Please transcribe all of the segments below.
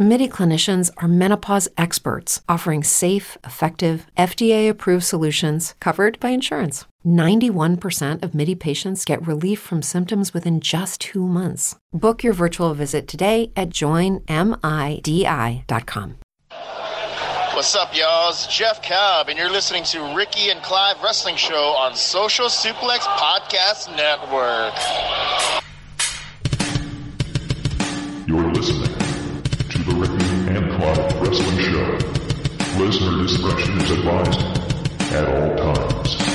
MIDI clinicians are menopause experts offering safe, effective, FDA approved solutions covered by insurance. 91% of MIDI patients get relief from symptoms within just two months. Book your virtual visit today at joinmidi.com. What's up, y'all? It's Jeff Cobb, and you're listening to Ricky and Clive Wrestling Show on Social Suplex Podcast Network. Show. Listener discretion is advised at all times.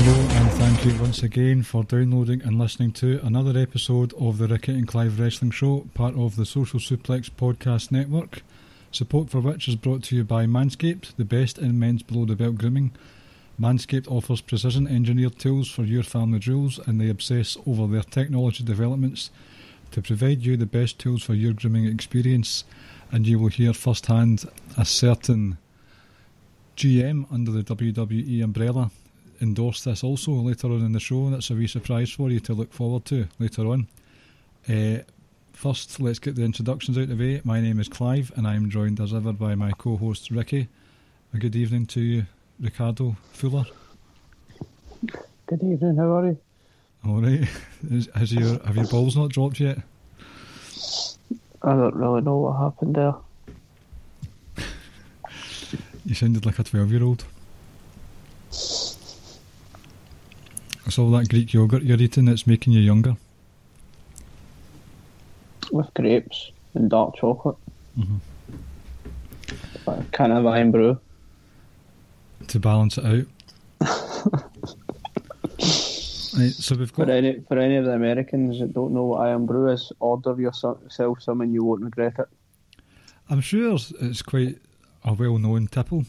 Hello and thank you once again for downloading and listening to another episode of the Ricky and Clive Wrestling Show, part of the Social Suplex Podcast Network. Support for which is brought to you by Manscaped, the best in men's below the belt grooming. Manscaped offers precision engineered tools for your family jewels and they obsess over their technology developments to provide you the best tools for your grooming experience. And you will hear firsthand a certain GM under the WWE umbrella endorse this also later on in the show, and it's a wee surprise for you to look forward to later on. Uh, first, let's get the introductions out of the way. My name is Clive, and I am joined as ever by my co host Ricky. A good evening to you, Ricardo Fuller. Good evening, how are you? All right. Is, has your, have your balls not dropped yet? I don't really know what happened there. You sounded like a 12 year old. It's all that Greek yogurt you're eating that's making you younger. With grapes and dark chocolate. Mhm. A kind of Irn-Bru. To balance it out. right, so we've For got. any for any of the Americans that don't know what Irn-Bru is, order yourself some and you won't regret it. I'm sure it's quite a well known tipple.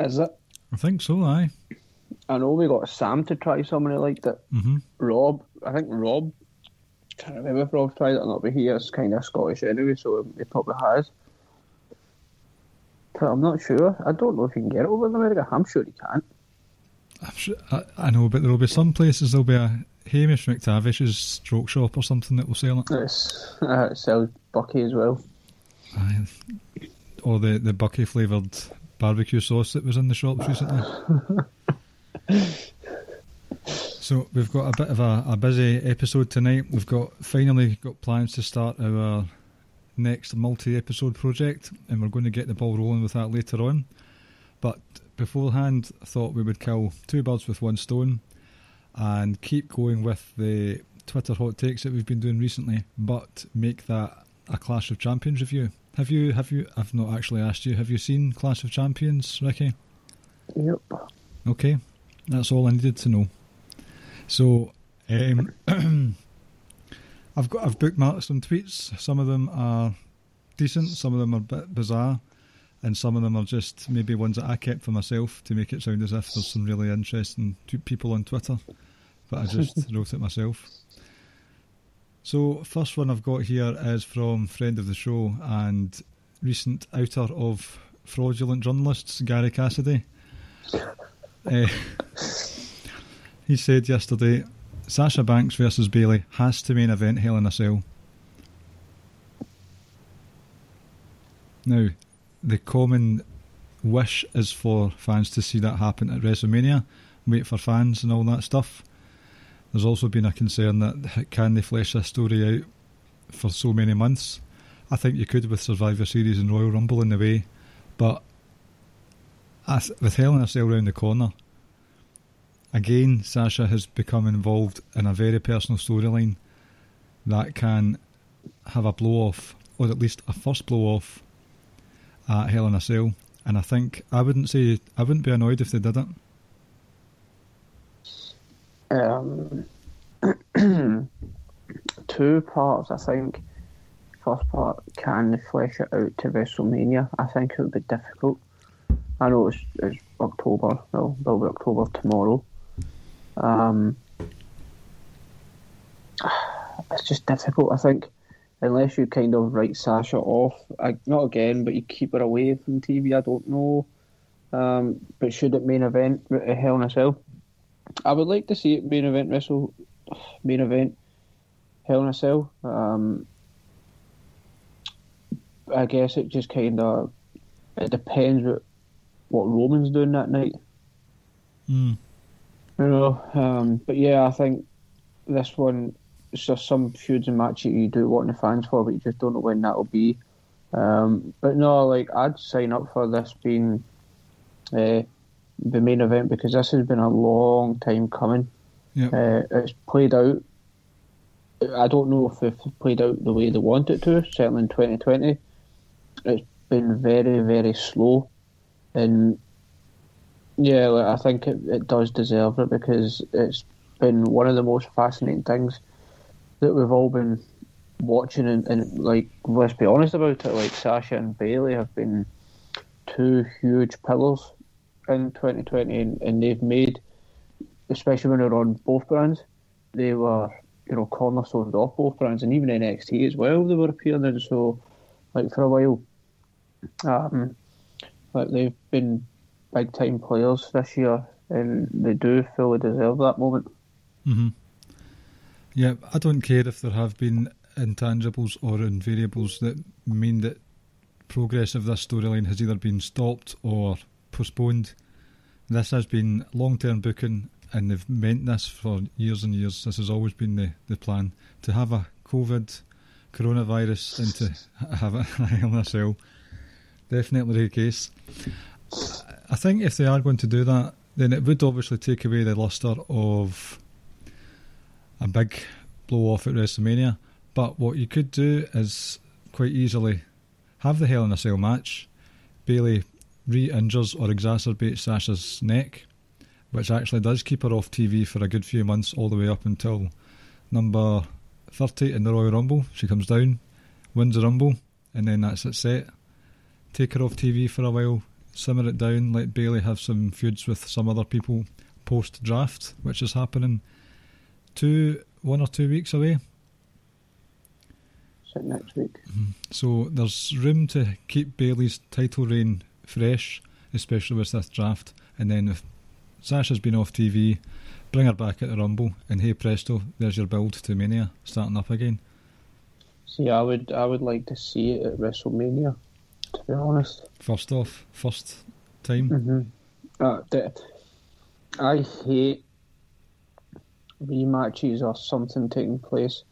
Is it? I think so, aye. I know we got Sam to try some and he liked it. hmm Rob, I think Rob, can't remember if Rob's tried it or not, but he is kind of Scottish anyway, so he probably has. But I'm not sure. I don't know if you can get it over in America. I'm sure you can. I'm sure, I, I know, but there'll be some places, there'll be a Hamish McTavish's stroke shop or something that will sell it. It's, uh, it sells Bucky as well. Aye. Or the, the Bucky flavoured barbecue sauce that was in the shops recently. so we've got a bit of a, a busy episode tonight. We've got finally got plans to start our next multi-episode project, and we're going to get the ball rolling with that later on. But beforehand, I thought we would kill two birds with one stone, and keep going with the Twitter hot takes that we've been doing recently, but make that a Clash of Champions review. Have you? Have you? I've not actually asked you. Have you seen Clash of Champions, Ricky? Yep. Okay, that's all I needed to know. So, um, I've got I've bookmarked some tweets. Some of them are decent, some of them are a bit bizarre, and some of them are just maybe ones that I kept for myself to make it sound as if there's some really interesting t- people on Twitter. But I just wrote it myself. So, first one I've got here is from friend of the show and recent outer of fraudulent journalists, Gary Cassidy. Uh, he said yesterday, Sasha Banks versus Bayley has to main event Hell in a Cell. Now, the common wish is for fans to see that happen at WrestleMania, wait for fans and all that stuff. There's also been a concern that can they flesh this story out for so many months? I think you could with Survivor Series and Royal Rumble in the way, but with Hell in a Cell round the corner, again, Sasha has become involved in a very personal storyline that can have a blow off, or at least a first blow off at Hell in a Cell. and I think I wouldn't say I wouldn't be annoyed if they did it. Um, two parts, I think. First part, can flesh it out to WrestleMania? I think it would be difficult. I know it's, it's October, well, it'll be October tomorrow. Um, it's just difficult, I think, unless you kind of write Sasha off. I, not again, but you keep her away from TV. I don't know. Um, but should it main event at Hell in a Cell? I would like to see it main event wrestle, main event Hell in a Cell. Um, I guess it just kind of it depends what what Roman's doing that night. Mm. You know, um, but yeah, I think this one it's just some feuds and matches you do want the fans for, but you just don't know when that'll be. Um, but no, like I'd sign up for this being uh, the main event because this has been a long time coming. Yep. Uh, it's played out. I don't know if it's played out the way they want it to. Certainly in 2020, it's been very, very slow, and yeah, like, I think it, it does deserve it because it's been one of the most fascinating things that we've all been watching. And, and like, let's be honest about it, like Sasha and Bayley have been two huge pillars in 2020, and, and they've made, especially when they're on both brands, they were you know cornerstones off both brands, and even NXT as well. They were appearing, and so like for a while, um, like they've been big time players this year, and they do fully deserve that moment. hmm Yeah, I don't care if there have been intangibles or invariables that mean that progress of this storyline has either been stopped or postponed. This has been long term booking, and they've meant this for years and years. This has always been the, the plan to have a COVID coronavirus and to have it in a cell. Definitely the case. I think if they are going to do that, then it would obviously take away the luster of a big blow off at WrestleMania. But what you could do is quite easily have the Hell in a Cell match. Bayley re injures or exacerbates Sasha's neck, which actually does keep her off TV for a good few months, all the way up until number 30 in the Royal Rumble. She comes down, wins the Rumble, and then that's it set. Take her off TV for a while, simmer it down, let Bayley have some feuds with some other people post draft, which is happening two, one or two weeks away. So next week. Mm-hmm. So there's room to keep Bayley's title reign fresh, especially with this draft. And then if Sasha's been off TV, bring her back at the Rumble, and hey presto, there's your build to Mania starting up again. See, I would, I would like to see it at WrestleMania. To be honest. First off, first time. Mm-hmm. Uh, the, I hate rematches or something taking place.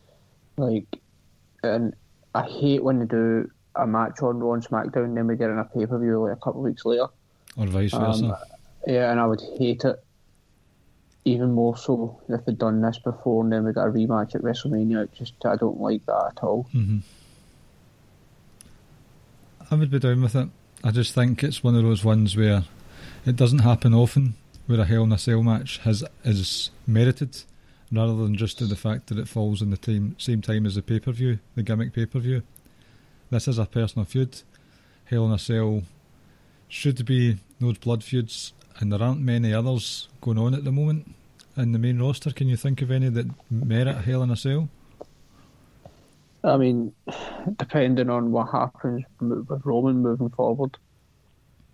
Like, and I hate when they do a match on Raw and SmackDown, then we get in a pay per view like a couple of weeks later. Or vice versa. Um, yeah, and I would hate it even more so if they'd done this before and then we got a rematch at WrestleMania. Just I don't like that at all. hmm I would be down with it. I just think it's one of those ones where it doesn't happen often, where a Hell in a Cell match has is merited, rather than just to the fact that it falls in the same time as the pay per view, the gimmick pay per view. This is a personal feud. Hell in a Cell should be those blood feuds, and there aren't many others going on at the moment in the main roster. Can you think of any that merit Hell in a Cell? I mean, depending on what happens with Roman moving forward,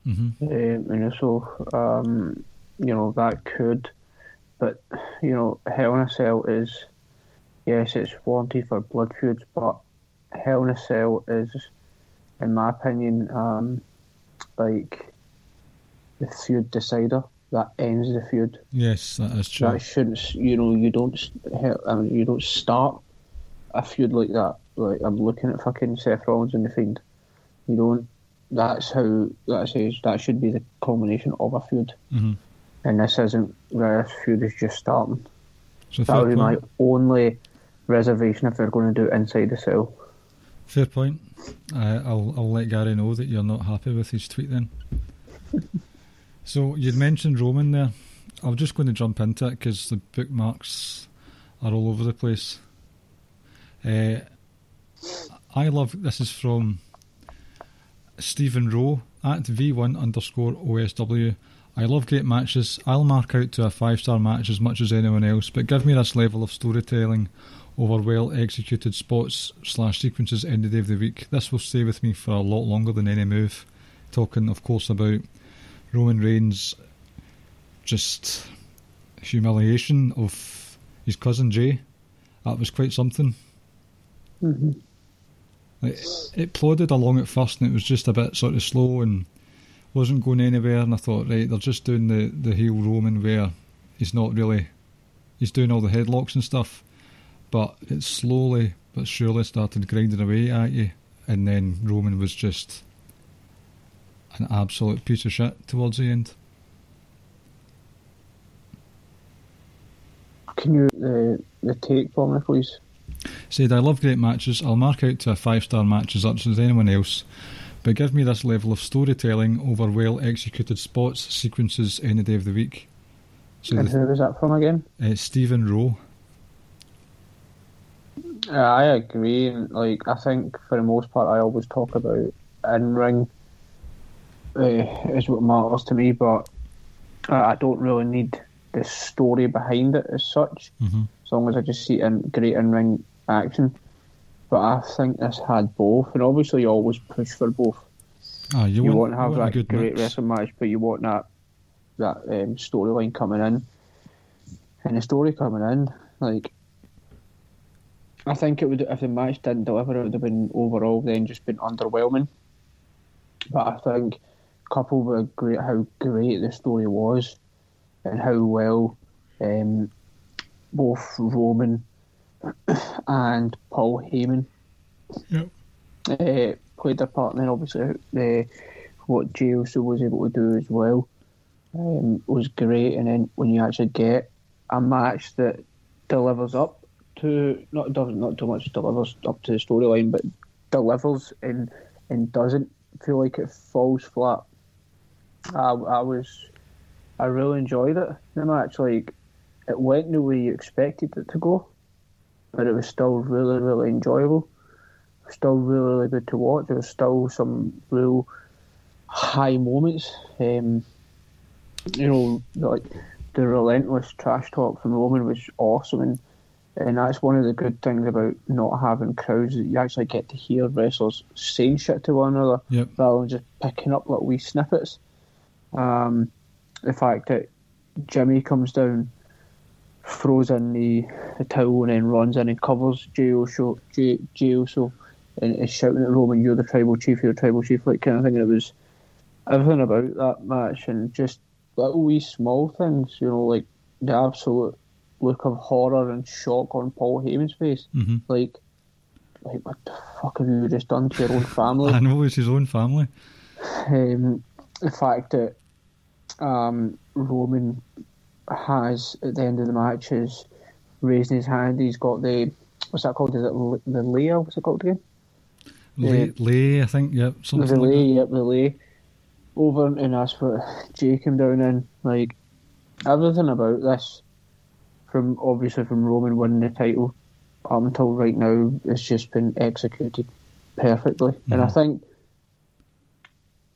hmm um, and so um, you know that could, but you know, Hell in a Cell is yes, it's warranted for blood feuds, but Hell in a Cell is, in my opinion, um, like the feud decider that ends the feud. Yes, that is true. That shouldn't, you know, you don't, I mean, you don't start a feud like that. Like I'm looking at fucking Seth Rollins and the Fiend. You don't. That's how that says that should be the culmination of a feud, hmm and this isn't. This feud is just starting. So That would be my only reservation if they're going to do it inside the cell. Fair point. Uh, I'll I'll let Gary know that you're not happy with his tweet then. So you'd mentioned Roman there. I'm just going to jump into it because the bookmarks are all over the place. Uh, I love this is from Stephen Rowe at V1 underscore OSW. I love great matches. I'll mark out to a five star match as much as anyone else, but give me this level of storytelling over well executed spots slash sequences any day of the week. This will stay with me for a lot longer than any move. Talking, of course, about Roman Reigns' just humiliation of his cousin Jey. That was quite something. Mm-hmm. Like, it plodded along at first, and it was just a bit sort of slow and wasn't going anywhere. And I thought, right, they're just doing the the heel Roman where he's not really he's doing all the headlocks and stuff, but it slowly but surely started grinding away at you, and then Roman was just an absolute piece of shit towards the end. Can you uh, the the take for me, please? Said, I love great matches. I'll mark out to a five star match as much as anyone else, but give me this level of storytelling over well executed spots, sequences any day of the week. So and the, who was that from again? uh, Stephen Rowe. Uh, I agree. Like, I think for the most part, I always talk about in ring uh, is what matters to me, but I don't really need the story behind it as such. Mhm. As long as I just see in great in ring action. But I think this had both, and obviously you always push for both. Ah, you, You, want, want to have that great mix. wrestling match, but you want that that um, storyline coming in, and the story coming in, like I think it would if the match didn't deliver, it would have been overall then just been underwhelming. But I think coupled with great how great the story was, and how well um, both Roman and Paul Heyman Yep. uh, played their part, and then obviously uh, what Jey Uso was able to do as well um, was great. And then when you actually get a match that delivers up to not doesn't not too much delivers up to the storyline, but delivers and and doesn't feel like it falls flat. I, I was I really enjoyed it. The match like it went the way you expected it to go, but it was still really really enjoyable still really, really good to watch. There was still some real high moments. Um, you know, like the relentless trash talk from Roman was awesome, and and that's one of the good things about not having crowds that you actually get to hear wrestlers saying shit to one another Yep. rather than just picking up little wee snippets. Um, the fact that Jimmy comes down, throws in the, the towel, and then runs in and covers Jey Uso, Jey, Jey Uso and is shouting at Roman, "You're the tribal chief, you're the tribal chief," like kind of thing. And it was everything about that match, and just little wee small things, you know, like the absolute look of horror and shock on Paul Heyman's face, Mhm. like, like what the fuck have you just done to your own family? I know it's his own family. um, the fact that um, Roman has at the end of the match is raising his hand. He's got the what's that called? Is it the Leah? What's it called again? Lay, Yeah. Lay, I think, yep, something the like lay, that. yep, the lei. Over and that's what Jey came down in. Like everything about this, from obviously from Roman winning the title up until right now, it's just been executed perfectly. And I Mhm. think,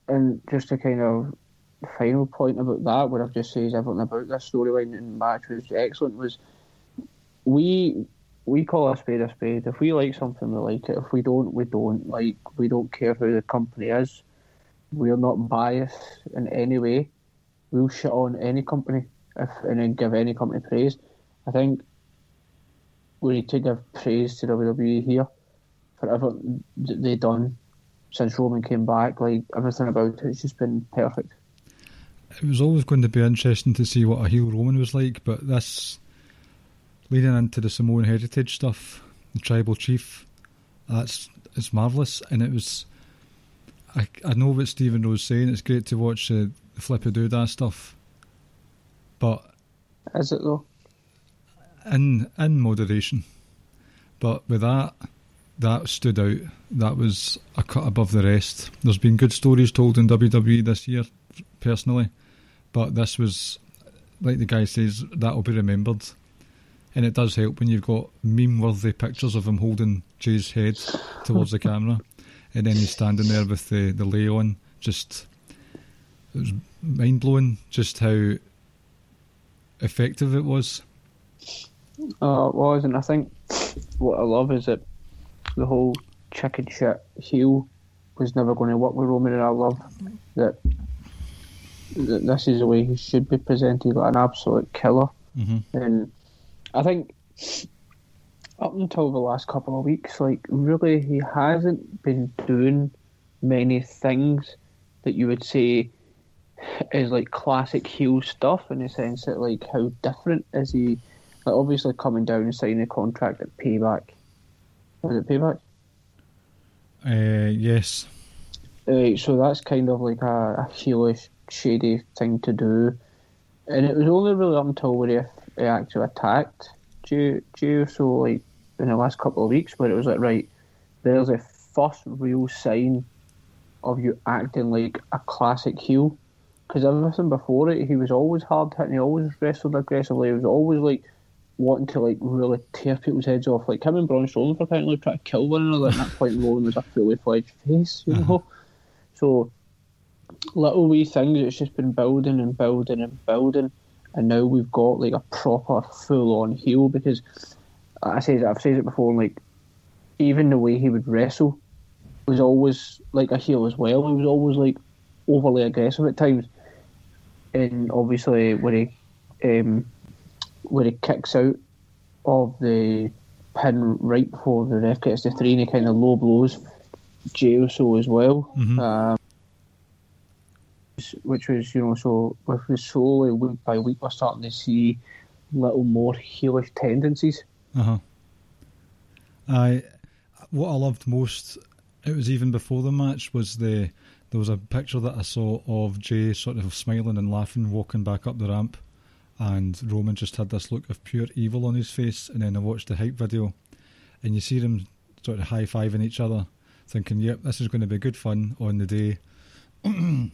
and just to kind of final point about that, what I've just said everything about this storyline and match was excellent. Was we we call a spade a spade. If we like something, we like it. If we don't, we don't. Like we don't care who the company is. We're not biased in any way. We'll shit on any company if and then give any company praise. I think we need to give praise to WWE here for everything that they done since Roman came back. Like everything about it, it's just been perfect. It was always going to be interesting to see what a heel Roman was like, but this leading into the Samoan heritage stuff, the tribal chief, that's it's marvelous, and it was. I, I know what Stephen Rowe's saying. It's great to watch uh, the flippy doodah stuff, but Is it though? in in moderation. But with that, that stood out. That was a cut above the rest. There's been good stories told in WWE this year personally, but this was, like the guy says, that'll be remembered. And it does help when you've got meme worthy pictures of him holding Jey's head towards the camera, and then he's standing there with the, the lei on. Just, it was mind blowing just how effective it was. Uh, it was, and I think what I love is that the whole chicken shit heel was never going to work with Roman, and I love that, that this is the way he should be presented, like an absolute killer. Mm-hmm. And I think up until the last couple of weeks, like really, he hasn't been doing many things that you would say is like classic heel stuff in the sense that like how different is he? Like obviously coming down and signing a contract at Payback. Was it Payback? Uh, yes. Uh, so that's kind of like a, a heelish, shady thing to do. And it was only really up until where he, he actually attacked Jey, Jey so like in the last couple of weeks where it was like, right, there's a first real sign of you acting like a classic heel. Because everything before it, he was always hard hitting, he always wrestled aggressively, he was always like wanting to like really tear people's heads off. Like him and Braun Strowman apparently trying to kill one another. At that point, Roman was a fully fledged face, you uh-huh. know. So little wee things. It's just been building and building and building, and now we've got like a proper full on heel. Because I say I've said it before. Like even the way he would wrestle was always like a heel as well. He was always like overly aggressive at times, and obviously when he um, when he kicks out of the pin right before the ref gets the three, and he kind of low blows Jey Uso as well. Mhm. Um, which was, you know, so with slowly week by week, we're starting to see little more heelish tendencies. Uh huh. I what I loved most, it was even before the match, was the there was a picture that I saw of Jey sort of smiling and laughing, walking back up the ramp, and Roman just had this look of pure evil on his face. And then I watched the hype video, and you see them sort of high fiving each other, thinking, "Yep, this is going to be good fun on the day."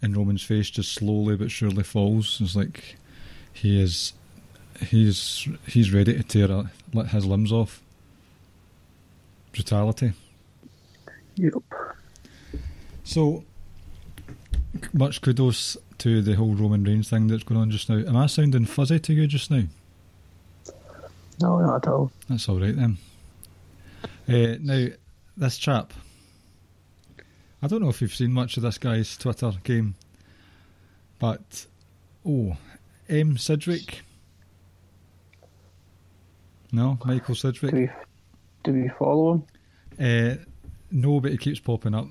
and Roman's face just slowly but surely falls. It's like he is he's he's ready to tear let his limbs off. Brutality. Yep. So much kudos to the whole Roman Reigns thing that's going on just now. Am I sounding fuzzy to you just now? No, not at all. That's all right then. Uh, now, this chap. I don't know if you've seen much of this guy's Twitter game, but oh, M Sidgwick. No, Michael Do we, do we follow him? Uh, no, but he keeps popping up.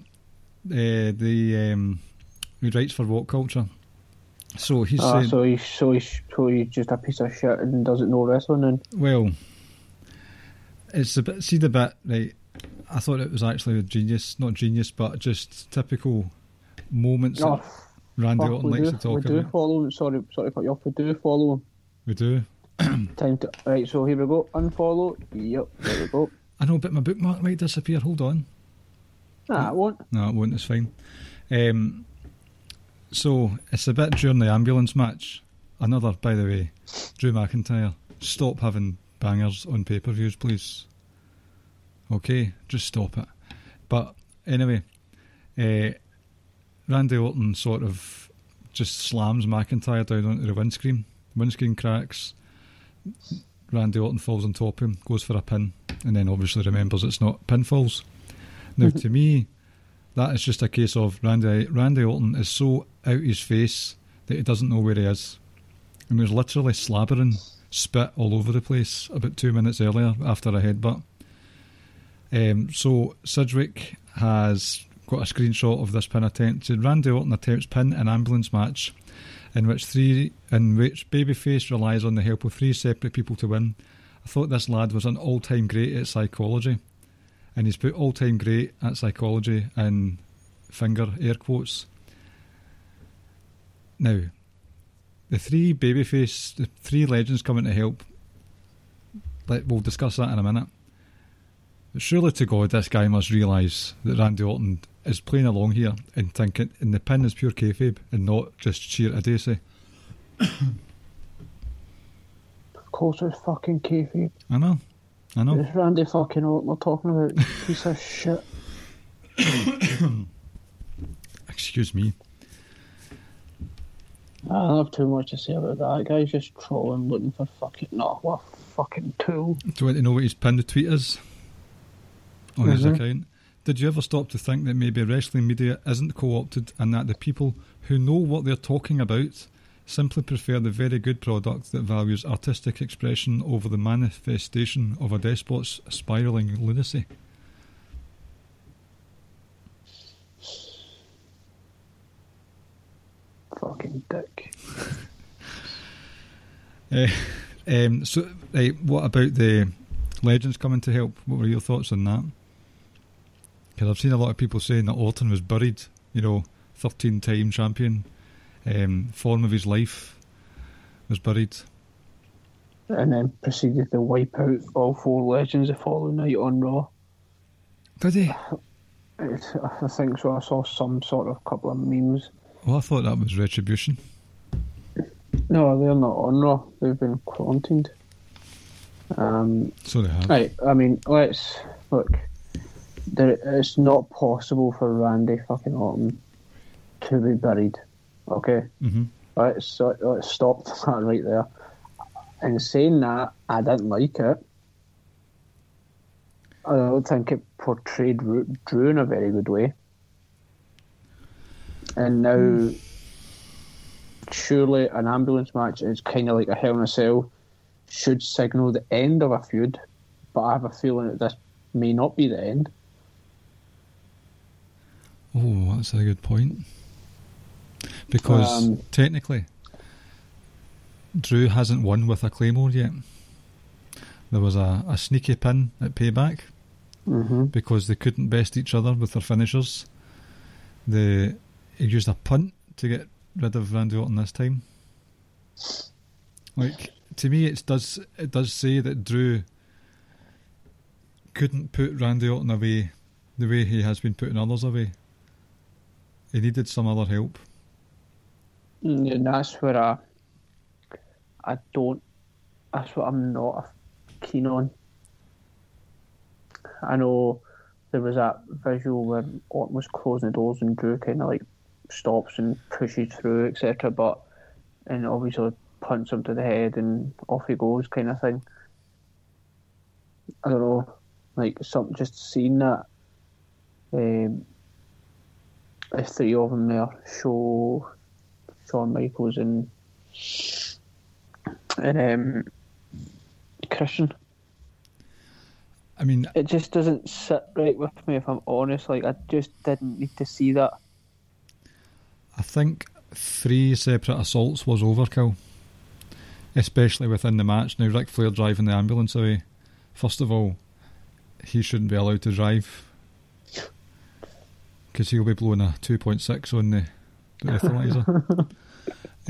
Uh, the um, he writes for What Culture, so he's Ah, saying, so he's so he's so he's just a piece of shit and doesn't know wrestling. And well, it's a bit. See the bit right. I thought it was actually a genius, not genius, but just typical moments no, that Randy Orton likes do, to talk we do about. follow him. Sorry, sorry, to cut you off. We do follow him. We do. Time to right. So here we go. Unfollow. Yep. There we go. I know, but my bookmark might disappear. Hold on. Nah, it won't. No, it won't. It's fine. Um, so it's a bit during the ambulance match. Another, by the way, Drew McIntyre. Stop having bangers on pay per views, please. Okay, just stop it. But anyway, uh, Randy Orton sort of just slams McIntyre down onto the windscreen. Windscreen cracks. Randy Orton falls on top of him, goes for a pin, and then obviously remembers it's not pinfalls. Now, to me, that is just a case of Randy Randy Orton is so out his face that he doesn't know where he is. And he was literally slabbering spit all over the place about two minutes earlier after a headbutt. Um, so Sidgwick has got a screenshot of this pin attempt. Randy Orton attempts pin an ambulance match in which three in which babyface relies on the help of three separate people to win. I thought this lad was an all time great at psychology. And he's put all time great at psychology in finger air quotes. Now, the three babyface, the three legends coming to help. We'll discuss that in a minute. Surely to God, this guy must realise that Randy Orton is playing along here and thinking, and the pin is pure kayfabe and not just sheer idiocy. Of course, it's fucking kayfabe. I know, I know. It's Randy fucking Orton we're talking about. Piece of shit. Excuse me. I don't have too much to say about that. Guy's just trolling, looking for fucking. No, what fucking tool. Do you want to know what his pinned tweet is on his Mhm. account? Did you ever stop to think that maybe wrestling media isn't co-opted and that the people who know what they're talking about simply prefer the very good product that values artistic expression over the manifestation of a despot's spiralling lunacy? Fucking dick. Eh, um, so, right, what about the legends coming to help? What were your thoughts on that? Because I've seen a lot of people saying that Orton was buried, you know, 13 time champion, um, form of his life was buried. And then proceeded to wipe out all four legends the following night on Raw. Did he? I think so. I saw some sort of couple of memes. Well, I thought that was retribution. No, they're not on Raw. They've been quarantined. Um, So they have. right. I mean, let's look. There, it's not possible for Randy fucking Orton to be buried. Okay. hmm Let's so- let's stop that right there. And saying that, I didn't like it. I don't think it portrayed Drew in a very good way. And now, surely an ambulance match is kind of like a Hell in a Cell, should signal the end of a feud, but I have a feeling that this may not be the end. Oh, that's a good point. Because Um, technically, Drew hasn't won with a Claymore yet. There was a, a sneaky pin at Payback Mm-hmm. because they couldn't best each other with their finishers. They he used a punt to get rid of Randy Orton this time. Like to me, it does it does say that Drew couldn't put Randy Orton away the way he has been putting others away. He needed some other help. And that's where I, I don't. That's what I'm not keen on. I know there was that visual where Orton was closing the doors and Drew kind of like stops and pushes through, etc. But and obviously punts him to the head and off he goes, kind of thing. I don't know, like something just seeing that. Um, the three of them there show Shawn Michaels and and um, Christian. I mean, It just doesn't sit right with me if I'm honest. Like I just didn't need to see that. I think three separate assaults was overkill, especially within the match. Now, Ric Flair driving the ambulance away. First of all, he shouldn't be allowed to drive because he'll be blowing a 2.6 on the breathalyzer.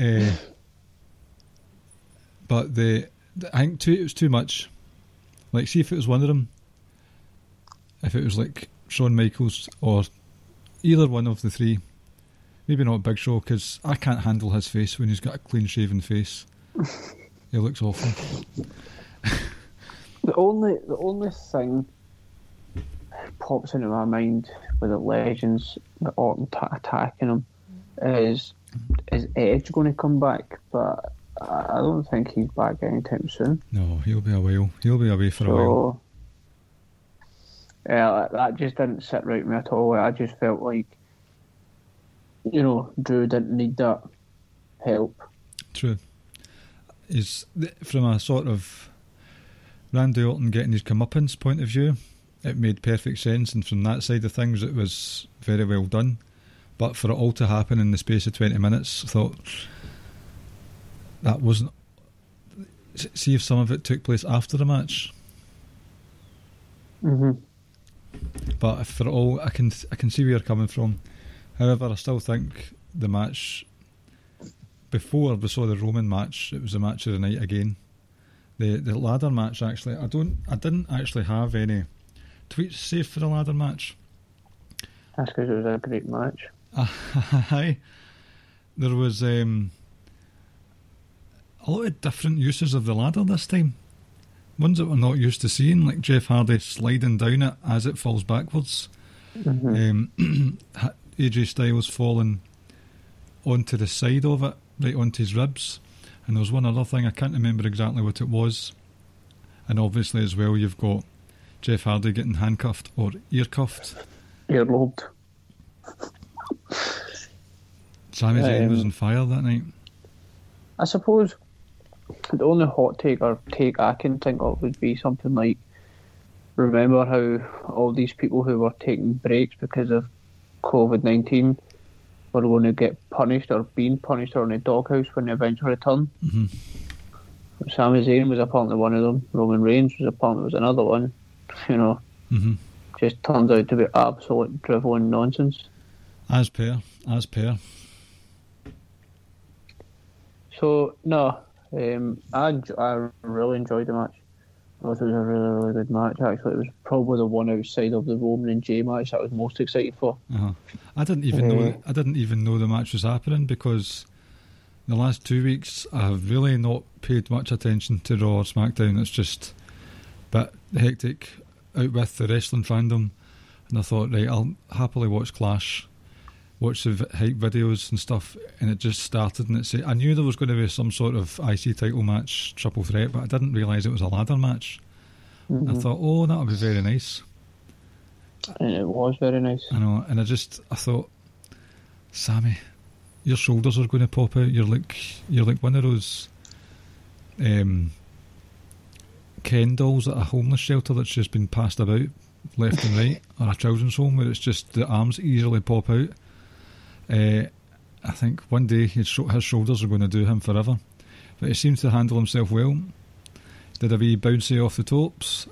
uh, but the, the- I think too, it was too much. Like, see if it was one of them, if it was like Shawn Michaels or either one of the three, maybe not Big Show because I can't handle his face when he's got a clean shaven face. he looks awful. The only the only thing pops into my mind with the legends, the Orton t- attacking him, is is Edge going to come back? But I don't think he's back anytime soon. No, he'll be a while. He'll be away for a while. Yeah, that, that just didn't sit right with me at all. I just felt like, you know, Drew didn't need that help. True. Is from a sort of Randy Orton getting his comeuppance point of view, it made perfect sense, and from that side of things, it was very well done. But for it all to happen in the space of twenty minutes, I thought that wasn't. See if some of it took place after the match. Mm-hmm. But for all, I can I can see where you're coming from. However, I still think the match before we saw the Roman match, it was a match of the night again. The the ladder match actually, I don't I didn't actually have any tweets saved for the ladder match. That's because it was a great match. Aye. There was um, a lot of different uses of the ladder this time. Ones that we're not used to seeing, like Jeff Hardy sliding down it as it falls backwards. Um, AJ Styles falling onto the side of it, right onto his ribs. And there was one other thing, I can't remember exactly what it was. And obviously, as well, you've got Jeff Hardy getting handcuffed or ear cuffed. Earlobed. Sami Zayn was Um, on fire that night. I suppose the only hot take or take I can think of would be something like remember how all these people who were taking breaks because of COVID 19 were going to get punished or being punished or in a doghouse when they eventually return. Mhm. Sami Zayn was apparently one of them. Roman Reigns was apparently was another one. You know, hmm just turns out to be absolute drivelling nonsense. As per, as per. So no, um, I I really enjoyed the match. I thought it was a really really good match. Actually, it was probably the one outside of the Roman and Jey match that I was most excited for. Uh-huh. I didn't even Uh, know. I didn't even know the match was happening because the last two weeks I have really not paid much attention to Raw or SmackDown. It's just a bit hectic out with the wrestling fandom, and I thought, right, I'll happily watch Clash, watch the hype videos and stuff, and it just started. And it said, I knew there was going to be some sort of IC title match, triple threat, but I didn't realise it was a ladder match. I thought, oh, that would be very nice. and it was very nice. I know, and I just I thought, Sami, your shoulders are going to pop out. You're like you're like one of those um, Ken dolls at a homeless shelter that's just been passed about left and right, or a children's home where it's just the arms easily pop out. Uh, I think one day his, his shoulders are going to do him forever, but he seems to handle himself well. Did a wee bouncy off the tops,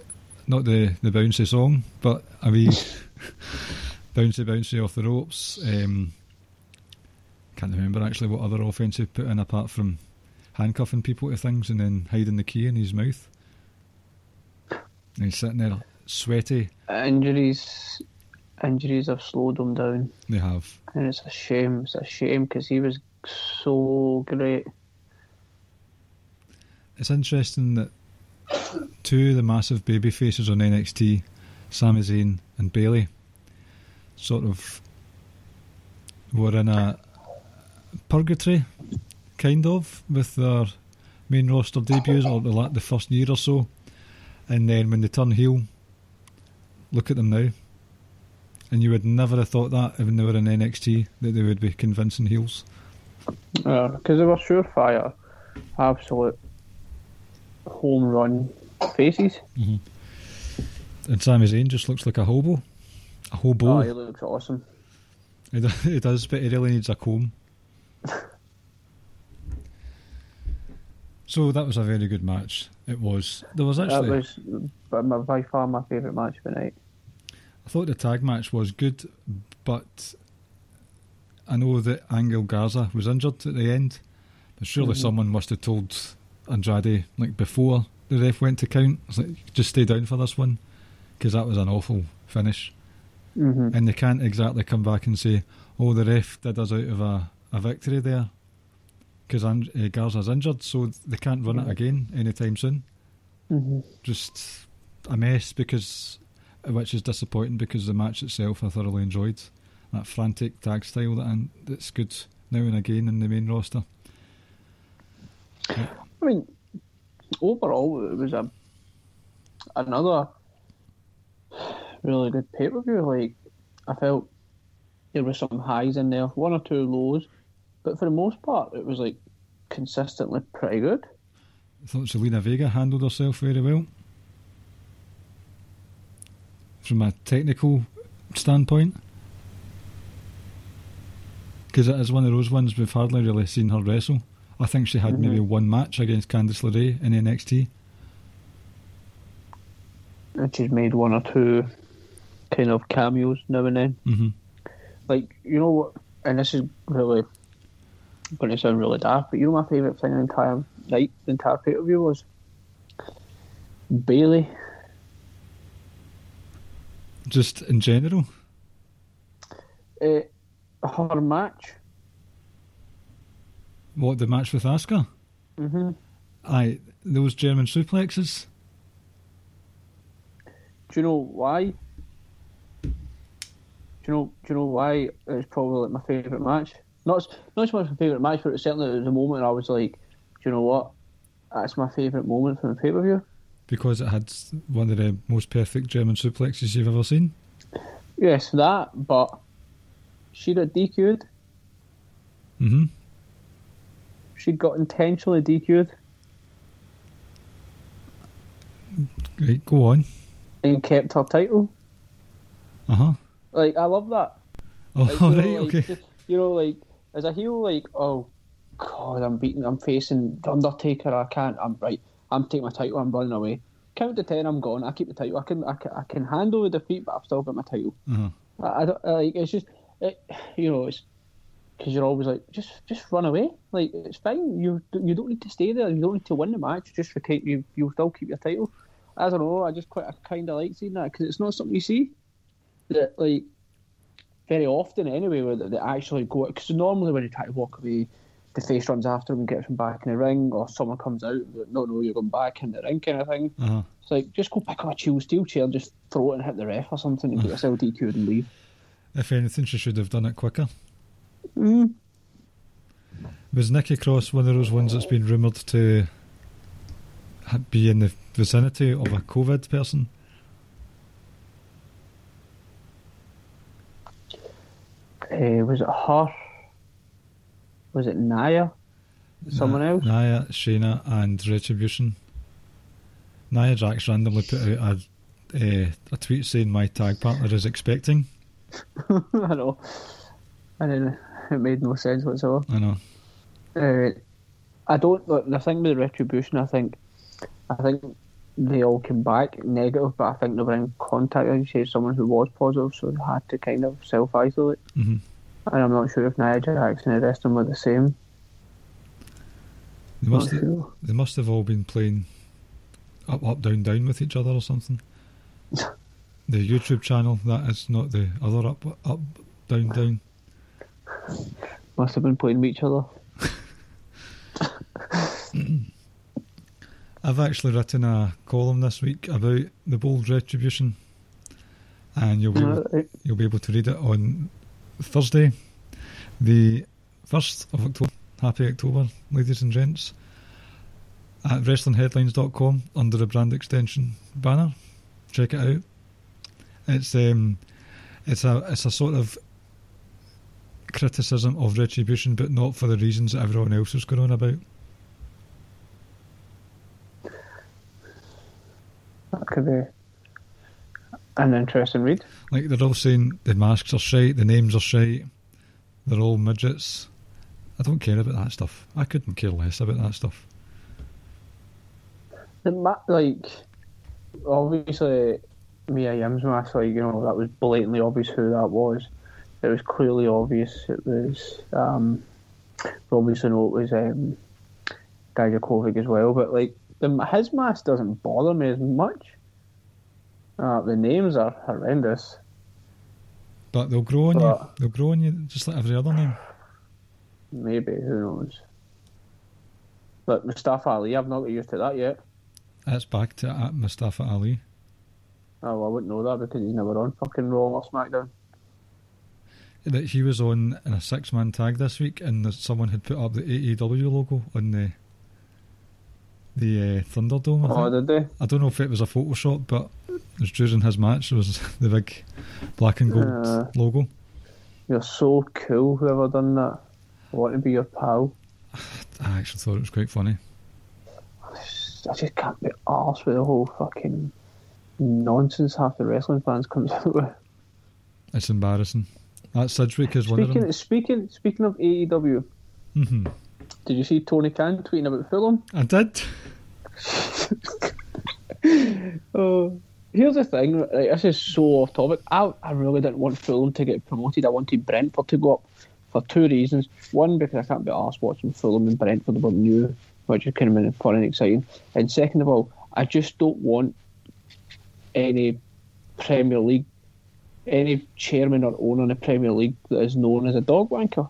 not the the bouncy song, but a wee bouncy bouncy off the ropes. Um, can't remember actually what other offence he put in apart from handcuffing people to things and then hiding the key in his mouth. And he's sitting there sweaty. Injuries, injuries have slowed him down, They have. and it's a shame. It's a shame because he was so great. It's interesting that two of the massive baby faces on NXT, Sami Zayn and Bayley, sort of were in a purgatory, kind of, with their main roster debuts or the, the first year or so. And then when they turn heel, look at them now. And you would never have thought that when they were in NXT that they would be convincing heels. Uh, because they were surefire, absolute home run faces. Mm-hmm. And Sami Zayn just looks like a hobo. A hobo. Oh, he looks awesome. He does, but he really needs a comb. So that was a very good match. It was. There was actually. That was by, my- by far my favourite match of the night. I thought the tag match was good, but I know that Angel Garza was injured at the end. But surely someone must have told Andrade like before the ref went to count. Like, just stay down for this one because that was an awful finish. hmm and they can't exactly come back and say, "Oh, the ref did us out of a, a victory there," because uh, Garza's injured, so they can't run it again anytime soon. hmm Just a mess because, which is disappointing because the match itself I thoroughly enjoyed that frantic tag style that and that's good now and again in the main roster. I mean, overall, it was a another really good pay per view. Like, I felt there were some highs in there, one or two lows, but for the most part, it was like consistently pretty good. I thought Zelina Vega handled herself very well from a technical standpoint. Because it is one of those ones we've hardly really seen her wrestle. I think she had maybe one match against Candice LeRae in NXT. And she's made one or two kind of cameos now and then. hmm Like, you know what? And this is really going to sound really daft, but you know my favourite thing the entire night, the entire pay per view was Bayley. Just in general. Uh, her match. What the match with Asuka? Mm-hmm. Aye, those German suplexes. Do you know why? Do you know? Do you know why it's probably like my favourite match? Not not so much my favourite match, but it certainly was a moment where I was like, do you know what? That's my favourite moment from the pay per view. Because it had one of the most perfect German suplexes you've ever seen. Yes, that. But she got DQ'd. Mm-hmm. She got intentionally DQ'd Right, go on. and kept her title. Uh huh. Like I love that. Oh, Like, you know, right, like, okay. just- you know, like as a heel, like oh god, I'm beating, I'm facing the Undertaker. I can't. I'm right. I'm taking my title. I'm running away. Count to ten. I'm gone. I keep the title. I can. I can, I can handle the defeat, but I've still got my title. Uh-huh. I, I don't like. It's just, it, you know, it's because you're always like, just, just run away. Like it's fine. You, you don't need to stay there. You don't need to win the match. Just retain. You, you'll still keep your title. I don't know. I just quite, I kind of like seeing that because it's not something you see that like very often anyway, where they actually go. Because normally when you try to walk away, the face runs after him and gets him back in the ring, or someone comes out, but no, no, you're going back in the ring, kind of thing. Uh-huh. It's like just go pick up a chill steel chair, and just throw it and hit the ref or something, and get yourself DQ'd and leave. If anything, she should have done it quicker. Mm. Was Nikki Cross one of those ones that's been rumoured to be in the vicinity of a COVID person? Uh, was it her? Was it Nia? Someone Na- else? Nia, Shayna, and Retribution. Nia Jax randomly put out a, a, a tweet saying my tag partner is expecting. I know. And then it made no sense whatsoever. I know. Uh, I don't. Look, the thing with retribution, I think, I think they all came back negative, but I think they were in contact, as you say, someone who was positive, so they had to kind of self isolate. hmm And I'm not sure if Nia Jax and the rest of them were the same. They must sure. they must have all been playing up up down down with each other or something. the YouTube channel that is not the other up up down down. Must have been playing with each other. I've actually written a column this week about the bold retribution, and you'll be able, you'll be able to read it on Thursday, the first of October. Happy October, ladies and gents. At WrestlingHeadlines.com under the brand extension banner, check it out. It's um, it's a it's a sort of criticism of retribution, but not for the reasons that everyone else is going on about. Could be an interesting read. Like they're all saying the masks are shite, the names are shite, they're all midgets. I don't care about that stuff. I couldn't care less about that stuff. The ma- like, obviously, Mia Yim's mask, like, you know, that was blatantly obvious who that was. It was clearly obvious. It was, um, obviously know it was um, Dijakovic as well, but, like, the, his mask doesn't bother me as much. Uh, the names are horrendous. But they'll grow on But- you. They'll grow on you just like every other name. Maybe, who knows. But Mustafa Ali, I've not got used to that yet. That's back to at Mustafa Ali. Oh, I wouldn't know that because he's never on fucking Raw or SmackDown. That he was on in a six man tag this week, and someone had put up the AEW logo on the the uh, Thunderdome. I, Oh, think. did they? I don't know if it was a Photoshop, but was during his match. It was the big black and gold Uh. logo. You're so cool, whoever done that. I want to be your pal. I actually thought it was quite funny. I just can't be arsed with the whole fucking nonsense half the wrestling fans comes out with. It's embarrassing. That Sidgwick is one of Speaking them. speaking speaking of AEW, hmm did you see Tony Khan tweeting about Fulham? I did. Oh, here's the thing. This is so off topic. I I really didn't want Fulham to get promoted. I wanted Brentford to go up for two reasons. One, because I can't be arsed watching Fulham and Brentford were new, which is kind of fun and exciting. And second of all, I just don't want any Premier League any chairman or owner in the Premier League that is known as a dog wanker.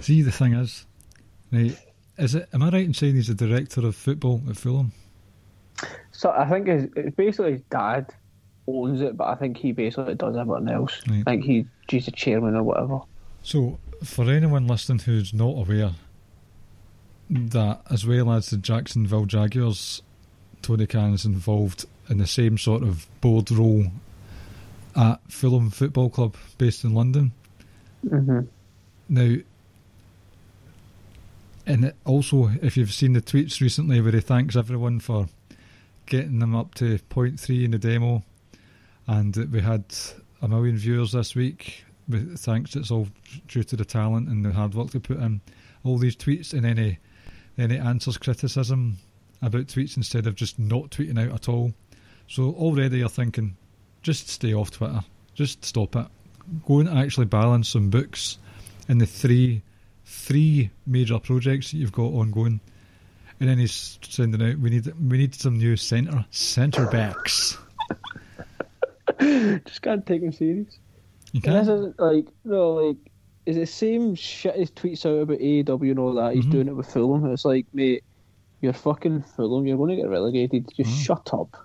See, the thing is, right, is it? Am I right in saying he's the director of football at Fulham? So I think it's, it's basically his dad owns it, but I think he basically does everything else. Right. I think he, he's the chairman or whatever. So, for anyone listening who's not aware, that as well as the Jacksonville Jaguars, Tony Khan is involved in the same sort of board role at Fulham Football Club based in London. hmm Now, and also, if you've seen the tweets recently where he thanks everyone for getting them up to point 0.3 in the demo, and we had a million viewers this week. With thanks, it's all due to the talent and the hard work they put in. All these tweets and any any answers criticism about tweets instead of just not tweeting out at all. So already you're thinking, just stay off Twitter, just stop it. Go and actually balance some books in the three three major projects that you've got ongoing. And then he's sending out we need we need some new centre centre backs. Just can't take him serious. You And this can't isn't like no, like is the same shit he tweets out about AEW and all that. He's Mhm. doing it with Fulham. It's like, mate, you're fucking Fulham. You're going to get relegated. Just Mhm. shut up.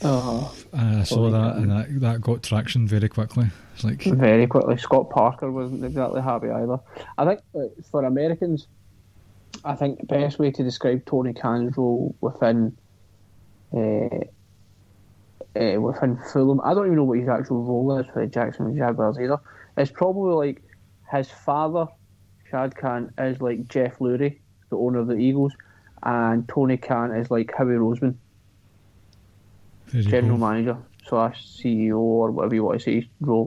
Oh, I saw that and that, that got traction very quickly. It's like very quickly. Scott Parker wasn't exactly happy either. I think for Americans, I think the best way to describe Tony Khan's role within uh, uh, within Fulham, I don't even know what his actual role is for the Jacksonville Jaguars either. It's probably like his father, Shad Khan, is like Jeff Lurie, the owner of the Eagles, and Tony Khan is like Howie Roseman, general go. manager slash CEO or whatever you want to say his role.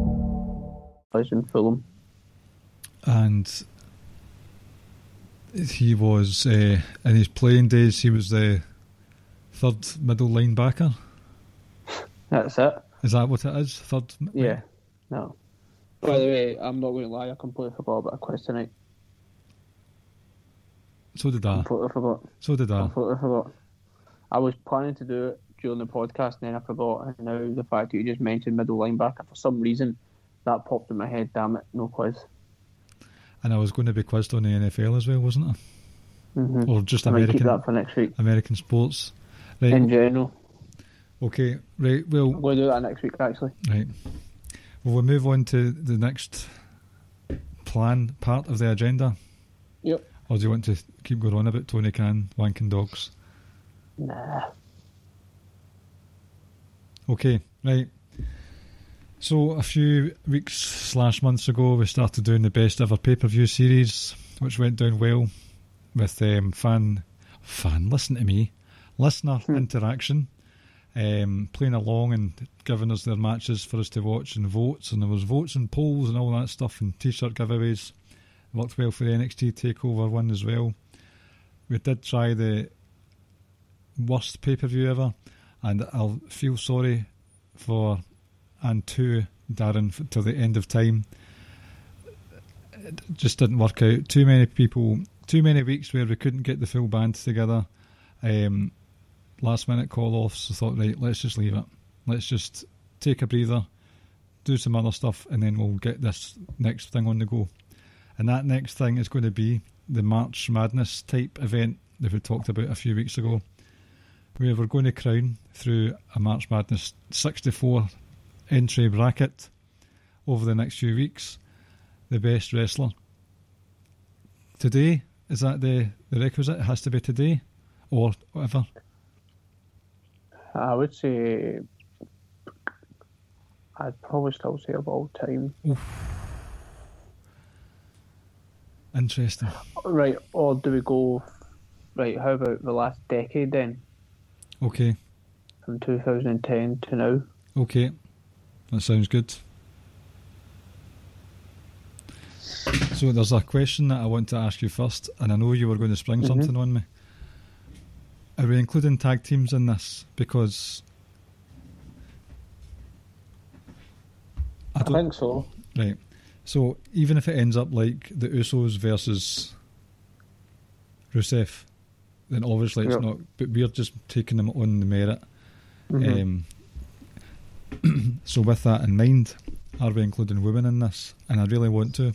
Was in Fulham. and he was uh, in his playing days. He was the third middle linebacker. That's it. Is that what it is? Third. m- Yeah. No. By the way, I'm not going to lie. I completely forgot about a quiz tonight. So did I. Completely forgot. So did I. Completely forgot. I was planning to do it during the podcast, and then I forgot. And now the fact that you just mentioned middle linebacker, for some reason, that popped in my head. Damn it, no quiz. And I was going to be quizzed on the NFL as well, wasn't I? Mm-hmm. Or just I might keep American that for next week. American sports. Right. In general, okay. Right. Well. Going to do that next week. Actually, Right. Well, we'll move on to the next plan part of the agenda. Yep. Or do you want to keep going on about Tony Khan wanking dogs? nah. Okay, right. So a few weeks slash months ago, we started doing the best ever pay per view series, which went down well with um, fan fan. Listen to me, listener interaction, um, playing along and giving us their matches for us to watch and votes, and there was votes and polls and all that stuff and t-shirt giveaways. It Worked well for the NXT Takeover one as well. We did try the worst pay per view ever, and I'll feel sorry for and to Darren till the end of time. It just didn't work out. Too many people, too many weeks where we couldn't get the full band together. Um, last minute call offs. I thought, right, let's just leave it. Let's just take a breather, do some other stuff, and then we'll get this next thing on the go. And that next thing is going to be the March Madness type event that we talked about a few weeks ago, where we're going to crown through a March Madness 64 entry bracket over the next few weeks the best wrestler. Today, is that the, the requisite? It has to be today or whatever. I would say I'd probably still say of all time. Interesting. Right, or do we go? Right, how about the last decade then, Okay, from 2010 to now? Okay, that sounds good. So there's a question that I want to ask you first, and I know you were going to spring Mhm. something on me. Are we including tag teams in this? Because I I think so. right. So even if it ends up like the Usos versus Rusev, then obviously it's Yeah. not. But we're just taking them on the merit. Mhm. Um, so with that in mind, are we including women in this? And I really want to.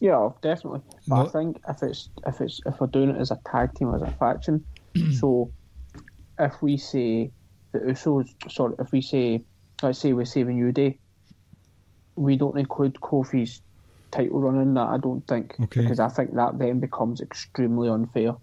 Yeah, definitely. But I think if it's if it's if we're doing it as a tag team as a faction, so if we say the Usos, sorry, if we say let's say we're saving New Day, we don't include Kofi's title run in that. I don't think Okay. because I think that then becomes extremely unfair.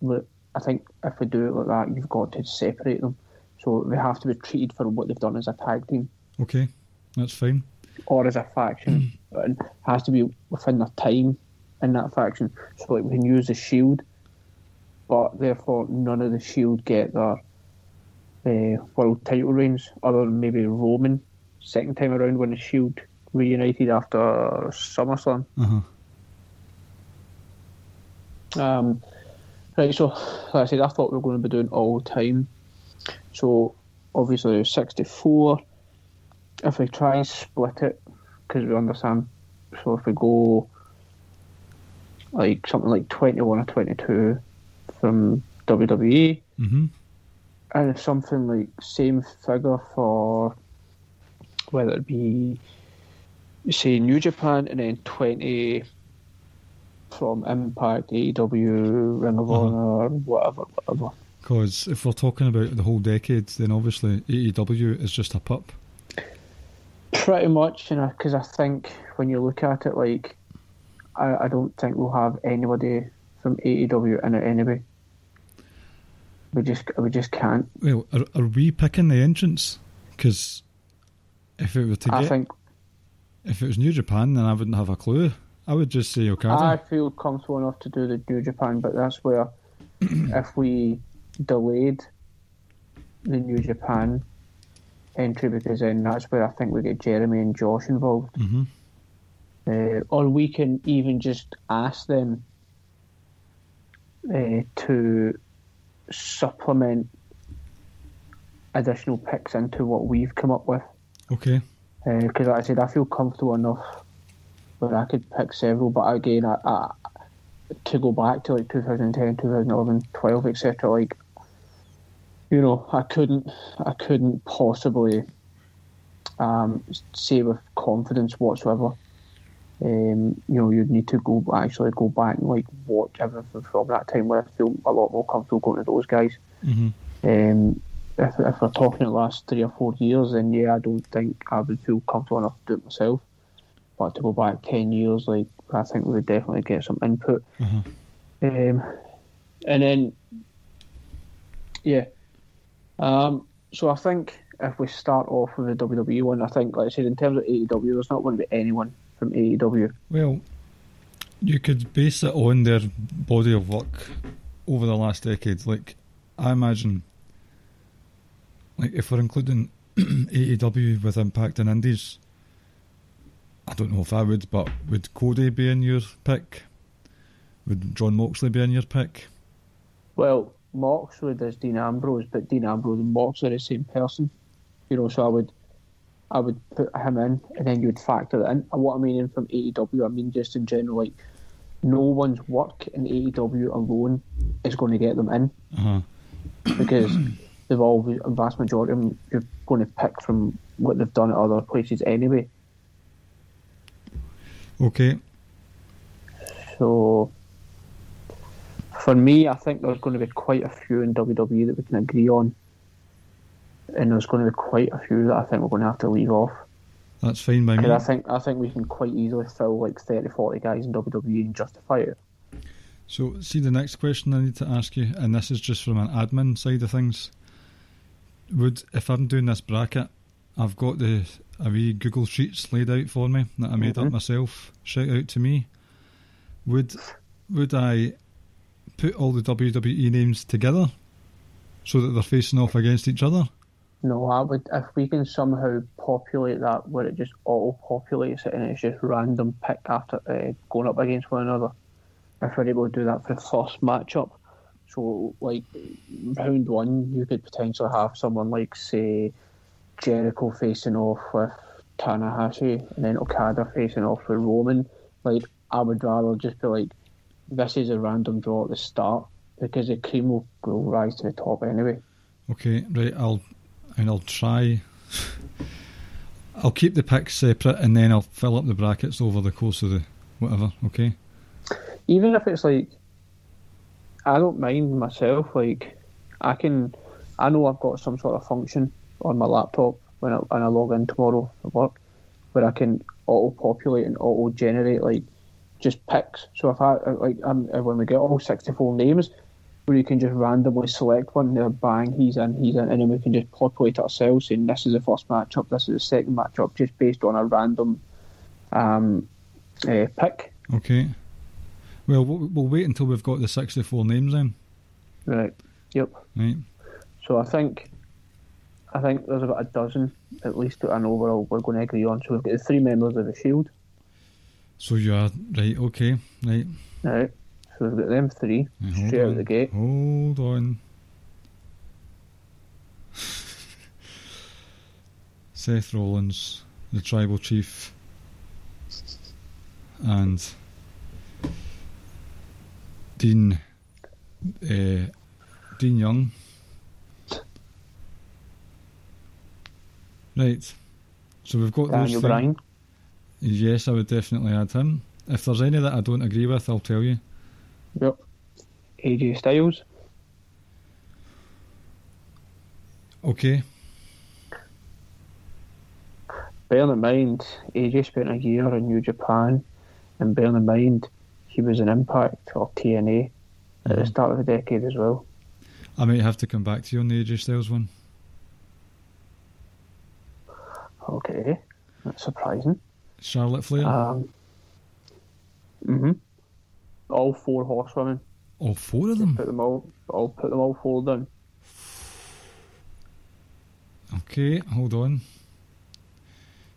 But I think if we do it like that, you've got to separate them. So they have to be treated for what they've done as a tag team Okay, that's fine. or as a faction, and it has to be within their time in that faction. So like we can use the shield, but therefore none of the shield get their uh, world title reigns, other than maybe Roman second time around when the shield reunited after SummerSlam. Uh huh. Um, right, so like I said, I thought we were going to be doing all time. So obviously 64. If we try and split it, because we understand, so if we go like something like 21 or 22 from WWE, hmm and something like same figure for whether it be say New Japan and then 20 from Impact, AEW, Ring of Uh-huh. Honor, whatever, whatever. Because if we're talking about the whole decade, then obviously AEW is just a pup. Pretty much, you know, because I think when you look at it, like, I, I don't think we'll have anybody from AEW in it anyway. We just, we just can't. Well, are, are we picking the entrance? Because if it were to I get, think if it was New Japan, then I wouldn't have a clue. I would just say okay. I feel comfortable enough to do the New Japan, but that's where if we delayed the New Japan entry, because then that's where I think we get Jeremy and Josh involved, hmm uh, or we can even just ask them uh, to supplement additional picks into what we've come up with. Okay. Because like I said, I feel comfortable enough where I could pick several, but again, I, I, to go back to like 2010, 2011, 12, etc. Like, you know, I couldn't, I couldn't possibly um, say with confidence whatsoever. Um, you know, you'd need to go actually go back and like watch everything from that time where I feel a lot more comfortable going to those guys. hmm Um, if, if we're talking the last three or four years, then yeah, I don't think I would feel comfortable enough to do it myself. But to go back ten years, like I think we would definitely get some input. Uh-huh. Um, and then, yeah. Um, so I think if we start off with the WWE one, I think, like I said, in terms of AEW, there's not going to be anyone from AEW. Well, you could base it on their body of work over the last decade. Like, I imagine, like if we're including AEW with Impact and Indies, I don't know if I would, but would Cody be in your pick? Would John Moxley be in your pick? Well, Moxley does Dean Ambrose, but Dean Ambrose and Moxley are the same person. You know, so I would I would put him in and then you would factor that in. And what I mean in from AEW, I mean just in general, like no one's work in AEW alone is going to get them in Uh huh. because they've all a vast majority of them you're going to pick from what they've done at other places anyway. Okay. So for me, I think there's going to be quite a few in WWE that we can agree on, and there's going to be quite a few that I think we're going to have to leave off. That's fine by me. I think I think we can quite easily fill like 30, 40 guys in WWE and justify it. So, see the next question I need to ask you, and this is just from an admin side of things. Would if I'm doing this bracket, I've got the a wee Google Sheets laid out for me that I made up Mhm. myself. Shout out to me. Would would I put all the WWE names together so that they're facing off against each other, No, I would if we can somehow populate that where it just auto populates it and it's just random pick after uh, going up against one another. If we're able to do that for the first matchup, so like round one, you could potentially have someone like say Jericho facing off with Tanahashi and then Okada facing off with Roman. Like I would rather just be like, this is a random draw at the start because the cream will, will rise to the top anyway. Okay, right. I'll and I'll try. I'll keep the picks separate, and then I'll fill up the brackets over the course of the whatever. Okay. even if it's like I don't mind myself like I can I know I've got some sort of function on my laptop when I, when I log in tomorrow at work where I can auto populate and auto generate like just picks so if I like I'm, when we get all 64 names where you can just randomly select one there bang he's in he's in and then we can just populate ourselves saying this is the first matchup this is the second matchup just based on a random um, uh, pick Okay. Well, we'll we'll wait until we've got the sixty-four names then. right yep Right. So I think I think there's about a dozen at least that I know we're, all, we're going to agree on. So we've got the three members of the Shield, So you are right. Okay. Right. right? So we've got them three Right, straight out on. the gate. Hold on. Seth Rollins, the tribal chief, and Dean uh, Dean Young. Right. So we've got those three. Bryan, Yes, I would definitely add him. If there's any that I don't agree with, I'll tell you. yep. AJ Styles, Okay. bearing in mind AJ spent a year in New Japan, and bearing in mind he was an Impact or TNA at the Mhm. start of the decade as well. I might have to come back to you on the AJ Styles one. Okay, that's surprising. Charlotte Flair. Um, mhm. All four horsewomen. All four of them. Put them all. I'll put them all four down. Okay, hold on.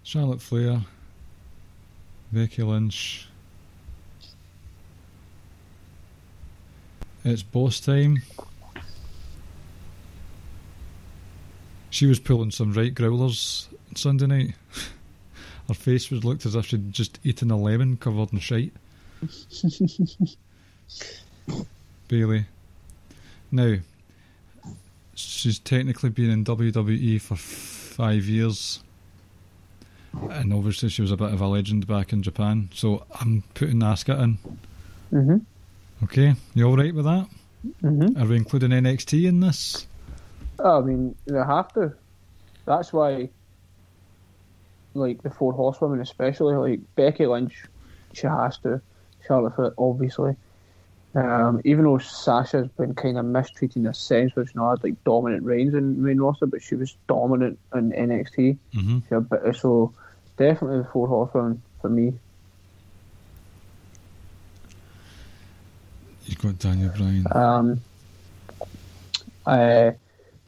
Charlotte Flair, Becky Lynch. It's boss time. She was pulling some right growlers on Sunday night. Her face was looked as if she'd just eaten a lemon covered in shite. Bayley. Now, she's technically been in WWE for five years. And obviously, she was a bit of a legend back in Japan. So I'm putting Asuka in. Mhm. Okay, you all right with that? Mhm. Are we including NXT in this? I mean, they have to. That's why, like the four horsewomen, especially like Becky Lynch, she has to. Charlotte Flair, obviously. Um, even though Sasha's been kind of mistreated in a sense, she's not had like dominant reigns in main roster, but she was dominant in NXT. Mm-hmm. She bit- so definitely the four horsewomen for me. You've got Daniel Bryan. Um, uh,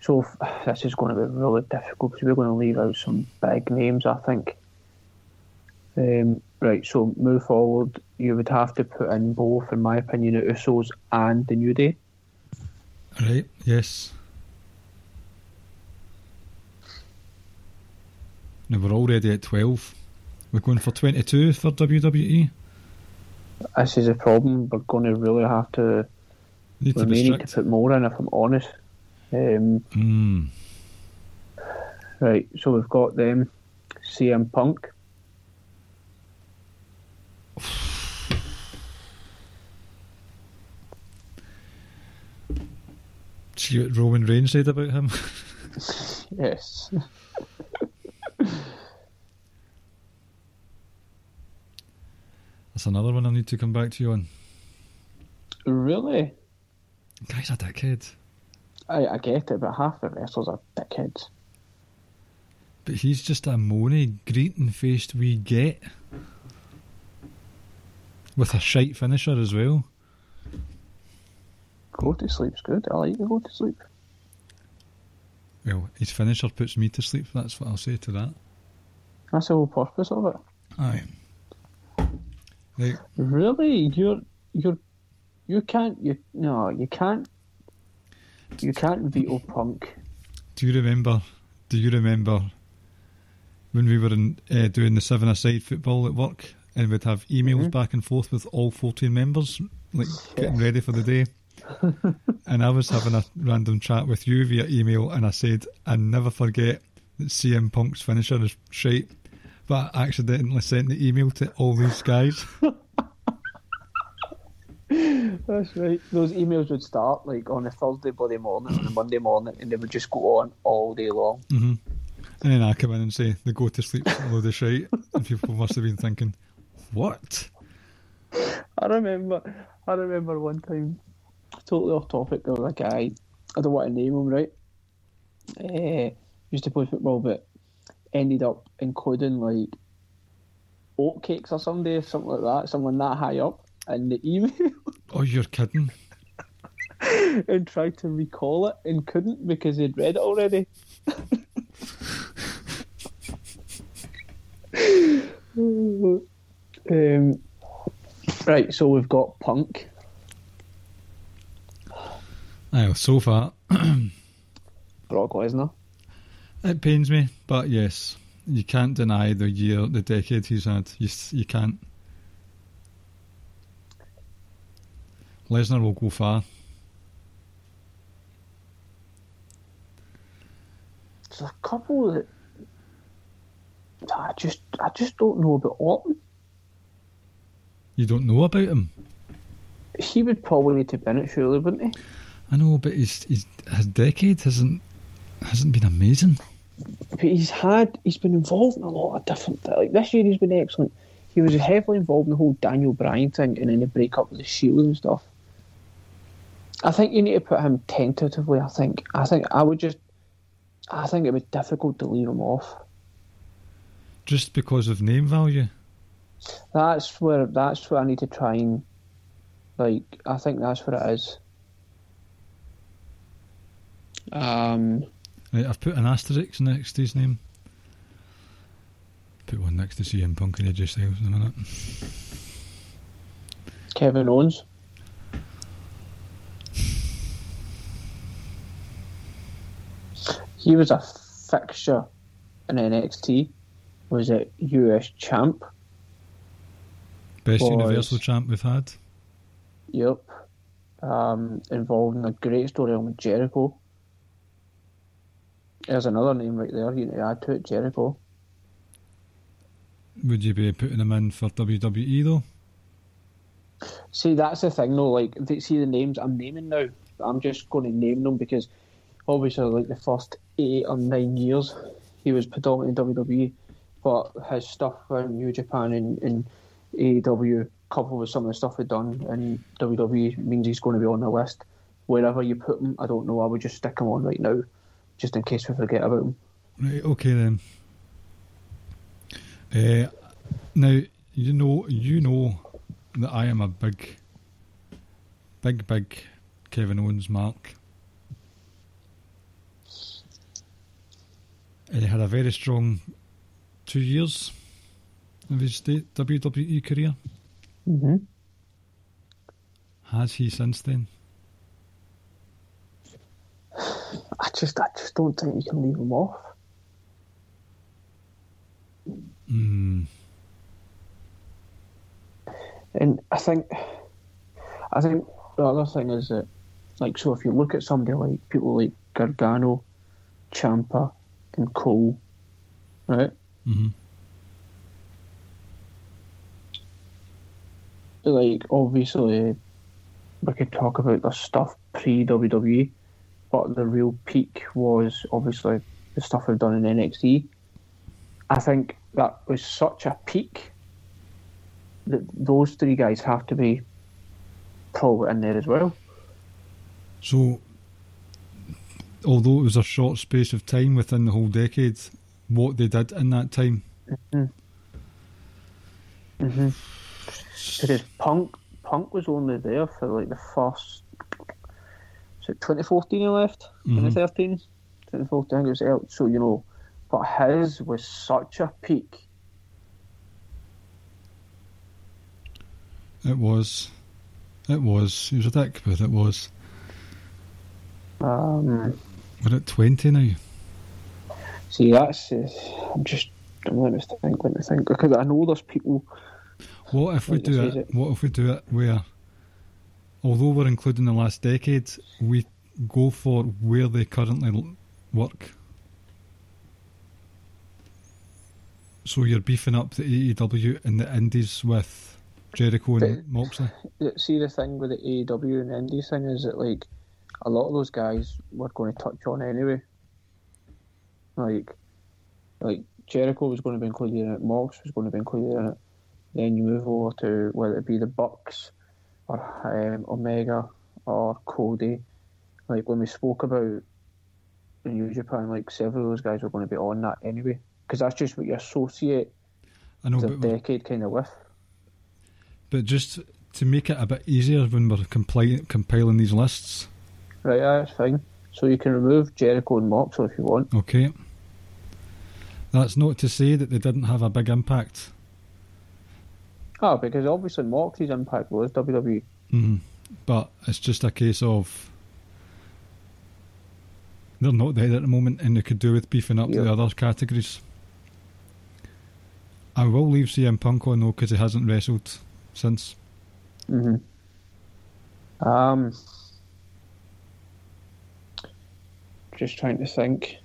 so f- this is going to be really difficult because we're going to leave out some big names, I think. Um, right, so move forward. You would have to put in both, in my opinion, the Usos and the New Day. Right, yes. Now we're already at 12. We're going for 22 for? WWE. This is a problem. We're going to really have to. Need We to may be need to put more in, if I'm honest. Um, Mm. right, so we've got them. CM Punk. See what Roman Reigns said about him? Yes. That's another one I need to come back to you on. really? Guy's a dickhead. I, I get it, but half the wrestlers are dickheads. But he's just a moany, greeting faced wee get. With a shite finisher as well. Go to sleep's good. I like to go to sleep. Well, his finisher puts me to sleep. That's what I'll say to that. That's the whole purpose of it. Aye. Right. Really, you're you're you can't you no you can't you can't veto Punk. Do you remember? Do you remember when we were in, uh, doing the seven-a-side football at work, and we'd have emails Mhm. back and forth with all fourteen members, like getting ready for the day. and I was having a random chat with you via email, and I said, "I never forget that CM Punk's finisher is shite." But I accidentally sent the email to all these guys. That's right. Those emails would start like on a Thursday bloody morning, on a Monday morning, and they would just go on all day long. hmm And then I come in and say, "They go to sleep load of shite," and people must have been thinking, "What?" I remember, I remember one time, totally off topic. There was a guy, I don't want to name him, right? Uh, used to play football, but ended up including like oatcakes or somebody, something like that, someone that high up, in the email, Oh, you're kidding! and tried to recall it and couldn't because he'd read it already. um, right, so we've got Punk. Well, so far Brock Lesnar. it pains me, but yes, you can't deny the year, the decade he's had. You you can't. Lesnar will go far. There's a couple that I just I just don't know about Orton. You don't know about him. He would probably need to be in it, surely, wouldn't he? I know, but his his, his decade hasn't hasn't been amazing. But he's had he's been involved in a lot of different things. like this year he's been excellent. He was heavily involved in the whole Daniel Bryan thing and then the breakup with the Shield and stuff. I think you need to put him tentatively. I think I think I would just I think it would be difficult to leave him off. Just because of name value. That's where that's where I need to try and like I think that's what it is. Um Right, I've put an asterisk next to his name. Put one next to CM Punk and AJ Styles in a minute. Kevin Owens. He was a fixture in NXT. Was it US champ? Best Was- Universal champ we've had. Yep. Um, involved in a great story with Jericho. There's another name right there you need to add to it, Jericho. Would you be putting him in for WWE though? See, that's the thing though. Like, see the names I'm naming now. I'm just going to name them because obviously, like the first eight or nine years, he was predominantly WWE, but his stuff in New Japan and, and AEW, coupled with some of the stuff he'd done in WWE, means he's going to be on the list. Wherever you put him, I don't know. I would just stick him on right now, just in case we forget about him. Right, okay then. Uh, now you know you know that I am a big, big, big Kevin Owens mark. He had a very strong two years of his WWE career. Mm-hmm. Has he since then? I just, I just don't think you can leave him off. Hmm. And I think, I think the other thing is that, like, so if you look at somebody like people like Gargano, Ciampa, and Cole, right? hmm Like, obviously, we could talk about the stuff pre WWE, but the real peak was obviously the stuff we've done in NXT. I think that was such a peak that those three guys have to be probably in there as well. So, although it was a short space of time within the whole decade, what they did in that time, Because Punk Punk was only there for like the first. Was it 2014 he left? Mhm. 2013? 2014. I think was out. so you know, but his was such a peak. It was. It was. He was a dick, but it was. Um, We're at 20 now. see, that's uh, I'm just let to think, let me think, because I know there's people. What if we do it? it. What if we do it where, although we're including the last decade, we go for where they currently work? So you're beefing up the AEW and the Indies with Jericho and But- Moxley. See, the thing with the AEW and Indies thing is that like a lot of those guys were going to touch on anyway. Like, like Jericho was going to be included in it, Mox was going to be included in it. Then you move over to whether it be the Bucks or um, Omega or Cody. Like when we spoke about in New Japan, like several of those guys were going to be on that anyway, because that's just what you associate I know, the decade kind of with. but just to make it a bit easier when we're compli- compiling these lists, Right, that's fine. So you can remove Jericho and Moxley if you want. okay? That's not to say that they didn't have a big impact. Oh, because obviously Moxley's impact was. WWE. Mhm. But it's just a case of they're not there at the moment, and they could do with beefing up the other categories. I will leave CM Punk on though because he hasn't wrestled since. Mm-hmm. Um, just trying to think.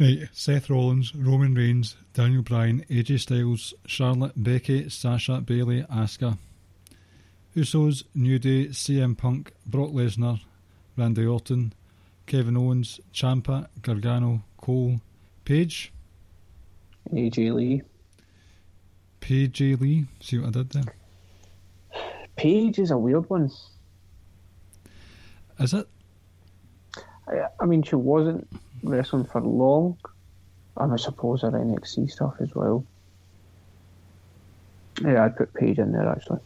Right, Seth Rollins, Roman Reigns, Daniel Bryan, AJ Styles, Charlotte, Becky, Sasha, Bayley, Asuka, Usos, New Day, CM Punk, Brock Lesnar, Randy Orton, Kevin Owens, Ciampa, Gargano, Cole, Paige, AJ Lee. Paige Lee. See what I did there? Paige is a weird one. Is it? I, I mean, she wasn't wrestling for long. And I suppose her NXT stuff as well. Yeah, I'd put Paige in there actually.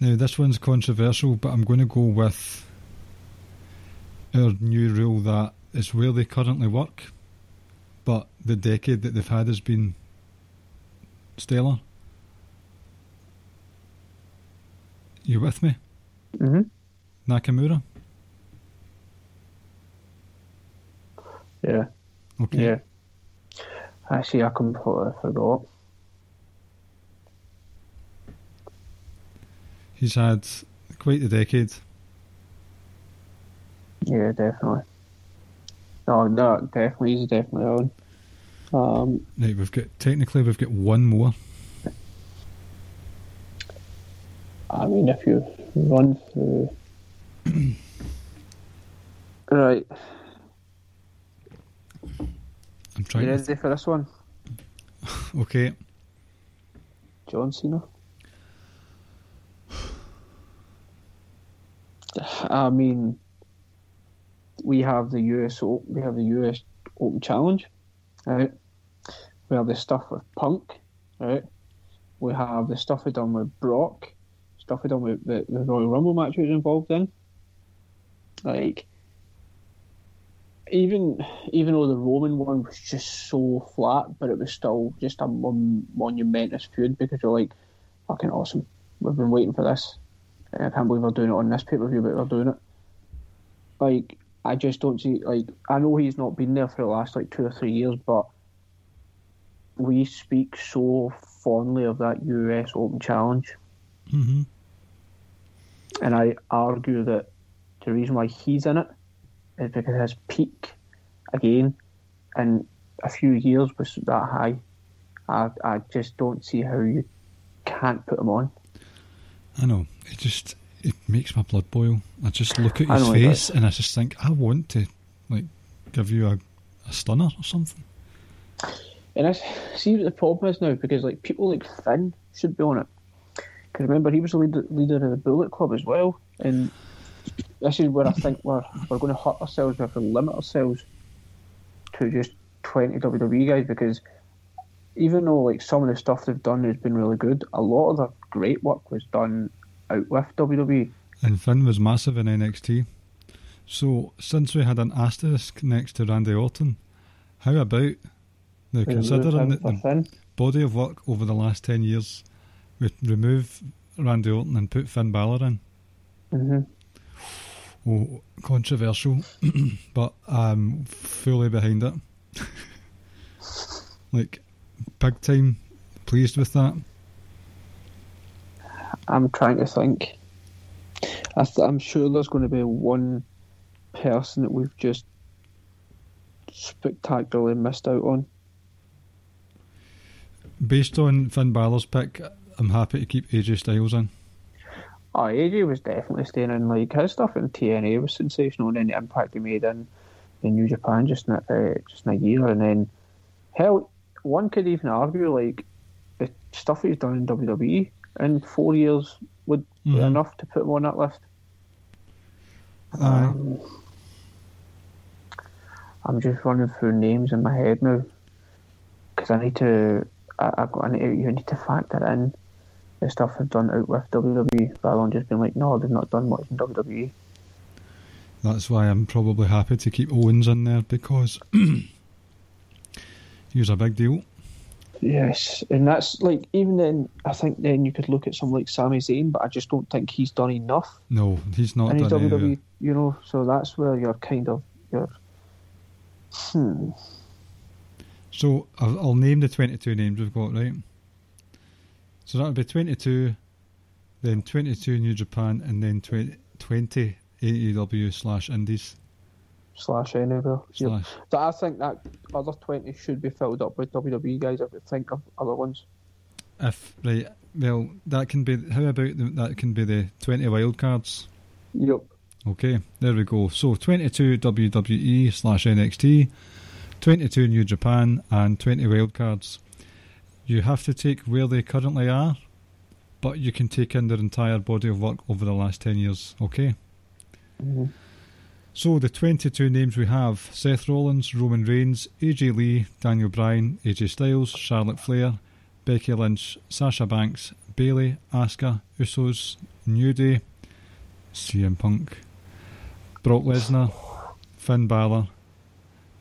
Now this one's controversial, but I'm going to go with our new rule that it's where they currently work, but the decade that they've had has been stellar. You with me, Mm-hmm. Nakamura? Yeah. Okay. Yeah. Actually, I completely forgot. He's had quite a decade. Yeah, definitely. No, no, definitely, he's definitely on. Um, Right, we've got technically we've got one more. I mean, if you run through. right, I'm you trying. To ready for this one? okay. John Cena. I mean, we have the US Open, we have the US Open Challenge, right? We have the stuff with Punk, right? We have the stuff we done with Brock, stuff we done with the, the Royal Rumble match we was involved in. Like, even even though the Roman one was just so flat, but it was still just a mon- monumentous feud because you're like, fucking awesome. We've been waiting for this. I can't believe we're doing it on this pay per view, but we're doing it. Like, I just don't see. Like, I know he's not been there for the last like two or three years, but we speak so fondly of that US Open Challenge, hmm and I argue that the reason why he's in it is because his peak again in a few years was that high. I I just don't see how you can't put him on. I know. It just it makes my blood boil. I just look at his face and I just think I want to like give you a, a stunner or something. And I see what the problem is now because like people like Finn should be on it. Because remember he was the leader, leader of the Bullet Club as well, and this is where I think we're we're going to hurt ourselves. We have to limit ourselves to just twenty WWE guys because even though like some of the stuff they've done has been really good, a lot of the great work was done out with WWE. And Finn was massive in NXT. So, since we had an asterisk next to Randy Orton, how about now considering that the body of work over the last 10 years, we remove Randy Orton and put Finn Balor in? hmm Oh, controversial, but I'm fully behind it. like, big time pleased with that. I'm trying to think. I th- I'm sure there's going to be one person that we've just spectacularly missed out on. Based on Finn Balor's pick, I'm happy to keep AJ Styles in. Oh, AJ was definitely staying in. Like his stuff in TNA was sensational, and then the impact he made in, in New Japan just in a, uh, just in a year, and then hell, one could even argue like the stuff he's done in WWE in four years would be Mhm. enough to put him on that list. Aye. Um, I'm just running through names in my head now because I need to. I, I've got. I need to, you need to factor in the stuff they've done out with WWE rather than just being like, no, they've not done much in E." WWE. That's why I'm probably happy to keep Owens in there because he was a big deal. Yes, and that's like even then. I think then you could look at someone like Sami Zayn, but I just don't think he's done enough No, he's not his done any- WWE. You know, so that's where you're kind of you're. Hmm. So I'll, I'll name the 22 names we've got, right? So that would be 22, then 22 New Japan, and then 20, 20 AEW slash Indies. Slash anywhere. Yep. Slash. So I think that other twenty should be filled up with WWE guys. If we think of other ones. If, right, well, that can be, how about the, that can be the 20 wild cards? Yep. Okay, there we go. So 22 WWE slash NXT, 22 New Japan, and 20 wildcards. You have to take where they currently are, but you can take in their entire body of work over the last 10 years. Okay? Mhm. So the 22 names we have Seth Rollins, Roman Reigns, AJ Lee, Daniel Bryan, AJ Styles, Charlotte Flair, Becky Lynch, Sasha Banks, Bayley, Asuka, Usos, New Day, CM Punk, Brock Lesnar, Finn Balor,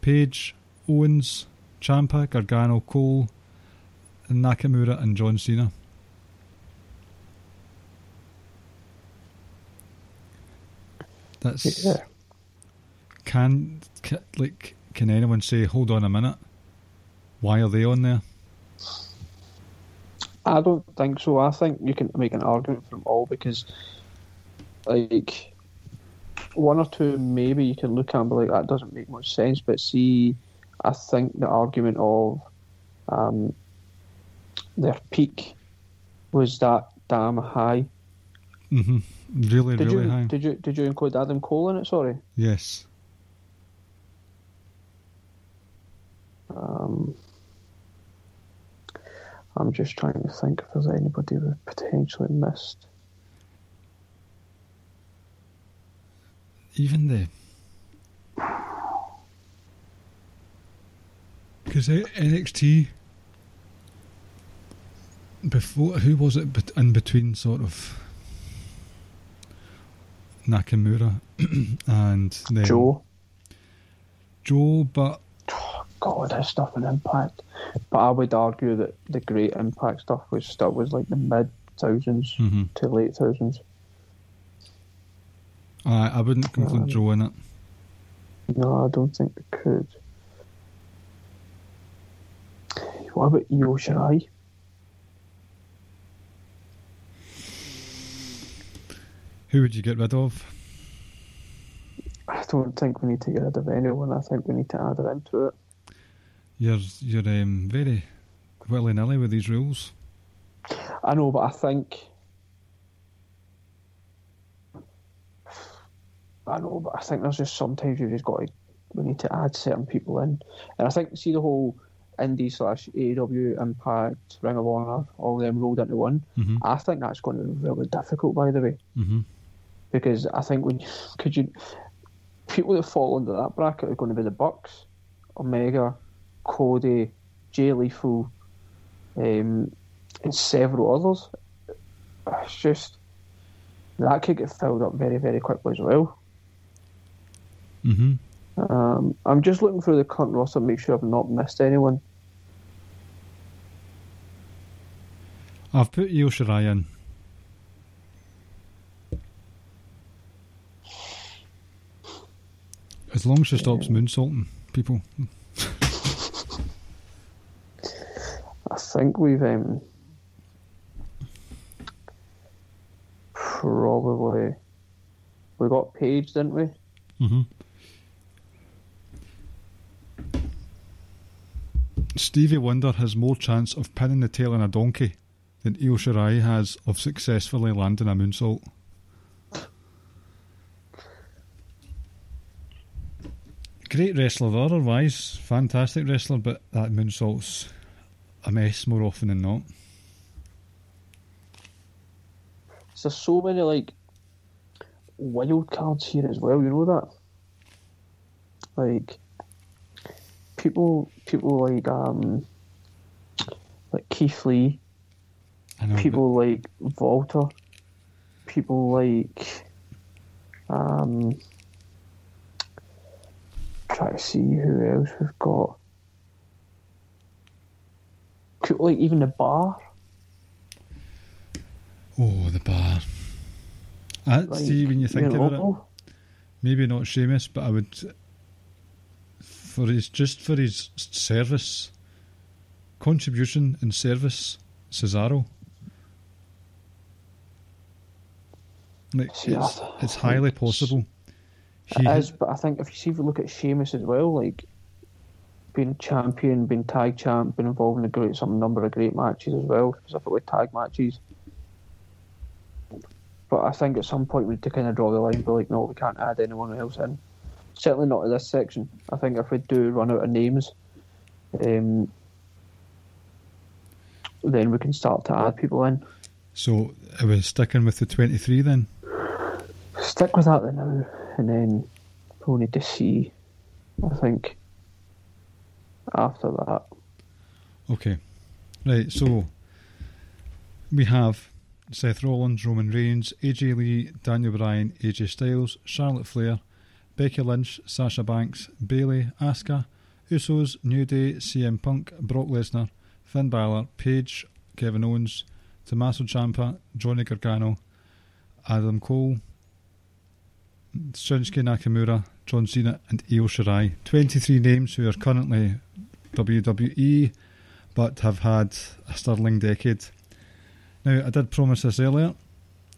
Paige, Owens, Ciampa, Gargano, Cole, Nakamura, and John Cena. That's Yeah. can, ca like can anyone say hold on a minute why are they on there I don't think so. I think you can make an argument from all because, like, one or two maybe you can look at and be like that doesn't make much sense. But see, I think the argument of um, their peak was that damn high. hmm really Did really you high did you did you include Adam Cole in it? Sorry. yes Um, I'm just trying to think if there's anybody we've potentially missed. even the because NXT before who was it in between sort of Nakamura and then Joe. Joe but God, his stuff and impact. But I would argue that the great impact stuff was still was like the mid thousands mhm. to late thousands. I, I wouldn't include Um, Joe in it No, I don't think we could. What about Io Shirai? Who would you get rid of I don't think we need to get rid of anyone. I think we need to add her into it. You're you're um, very willy nilly with these rules. I know, but I think. I know, but I think there's just sometimes you just got to. We need to add certain people in, and I think see the whole indie slash AEW Impact Ring of Honor, all them rolled into one. Mhm. I think that's going to be really difficult, by the way, hmm because I think when could you people that fall under that bracket are going to be the Bucks, Omega, Cody, Jay Lethal, um, and several others. It's just that could get filled up very, very quickly as well. Mm-hmm. Um, I'm just looking through the current roster to make sure I've not missed anyone. I've put Io Shirai in. As long as she stops moonsaulting people. I think we've um, probably we got Paige, didn't we? Mm-hmm. Stevie Wonder has more chance of pinning the tail on a donkey than Io Shirai has of successfully landing a moonsault. Great wrestler otherwise, fantastic wrestler, but that moonsault's a mess more often than not. There's so many like wild cards here as well. You know that, like people, people like um, like Keith Lee, know, people like Volta, people like um, try to see who else we've got. Could, like even the bar. oh, the bar. I Like, see when you think about it. Maybe not Sheamus, but I would for his just for his service, contribution and service, Cesaro. Like it's, it's highly possible. He It is, but I think if you see if you look at Sheamus as well, like being champion, being tag champ, been involved in a great some number of great matches as well, specifically tag matches. But I think at some point we need to kind of draw the line, be like, no, we can't add anyone else in. Certainly not in this section. I think if we do run out of names, um, then we can start to add people in. so are we sticking with the twenty three then? Stick with that then now, and then we'll need to see. I think after that. Okay. Right, so we have Seth Rollins, Roman Reigns, AJ Lee, Daniel Bryan, AJ Styles, Charlotte Flair, Becky Lynch, Sasha Banks, Bayley, Asuka, Usos, New Day, CM Punk, Brock Lesnar, Finn Balor, Paige, Kevin Owens, Tommaso Ciampa, Johnny Gargano, Adam Cole, Shinsuke Nakamura, John Cena, and Io Shirai. 23 names who are currently WWE but have had a sterling decade. Now, I did promise this earlier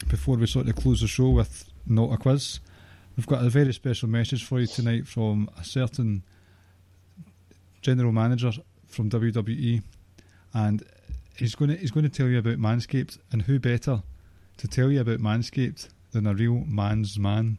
before we sort of close the show with not a quiz. We've got a very special message for you tonight from a certain general manager from WWE, and he's going to he's going to tell you about Manscaped, and who better to tell you about Manscaped than a real man's man?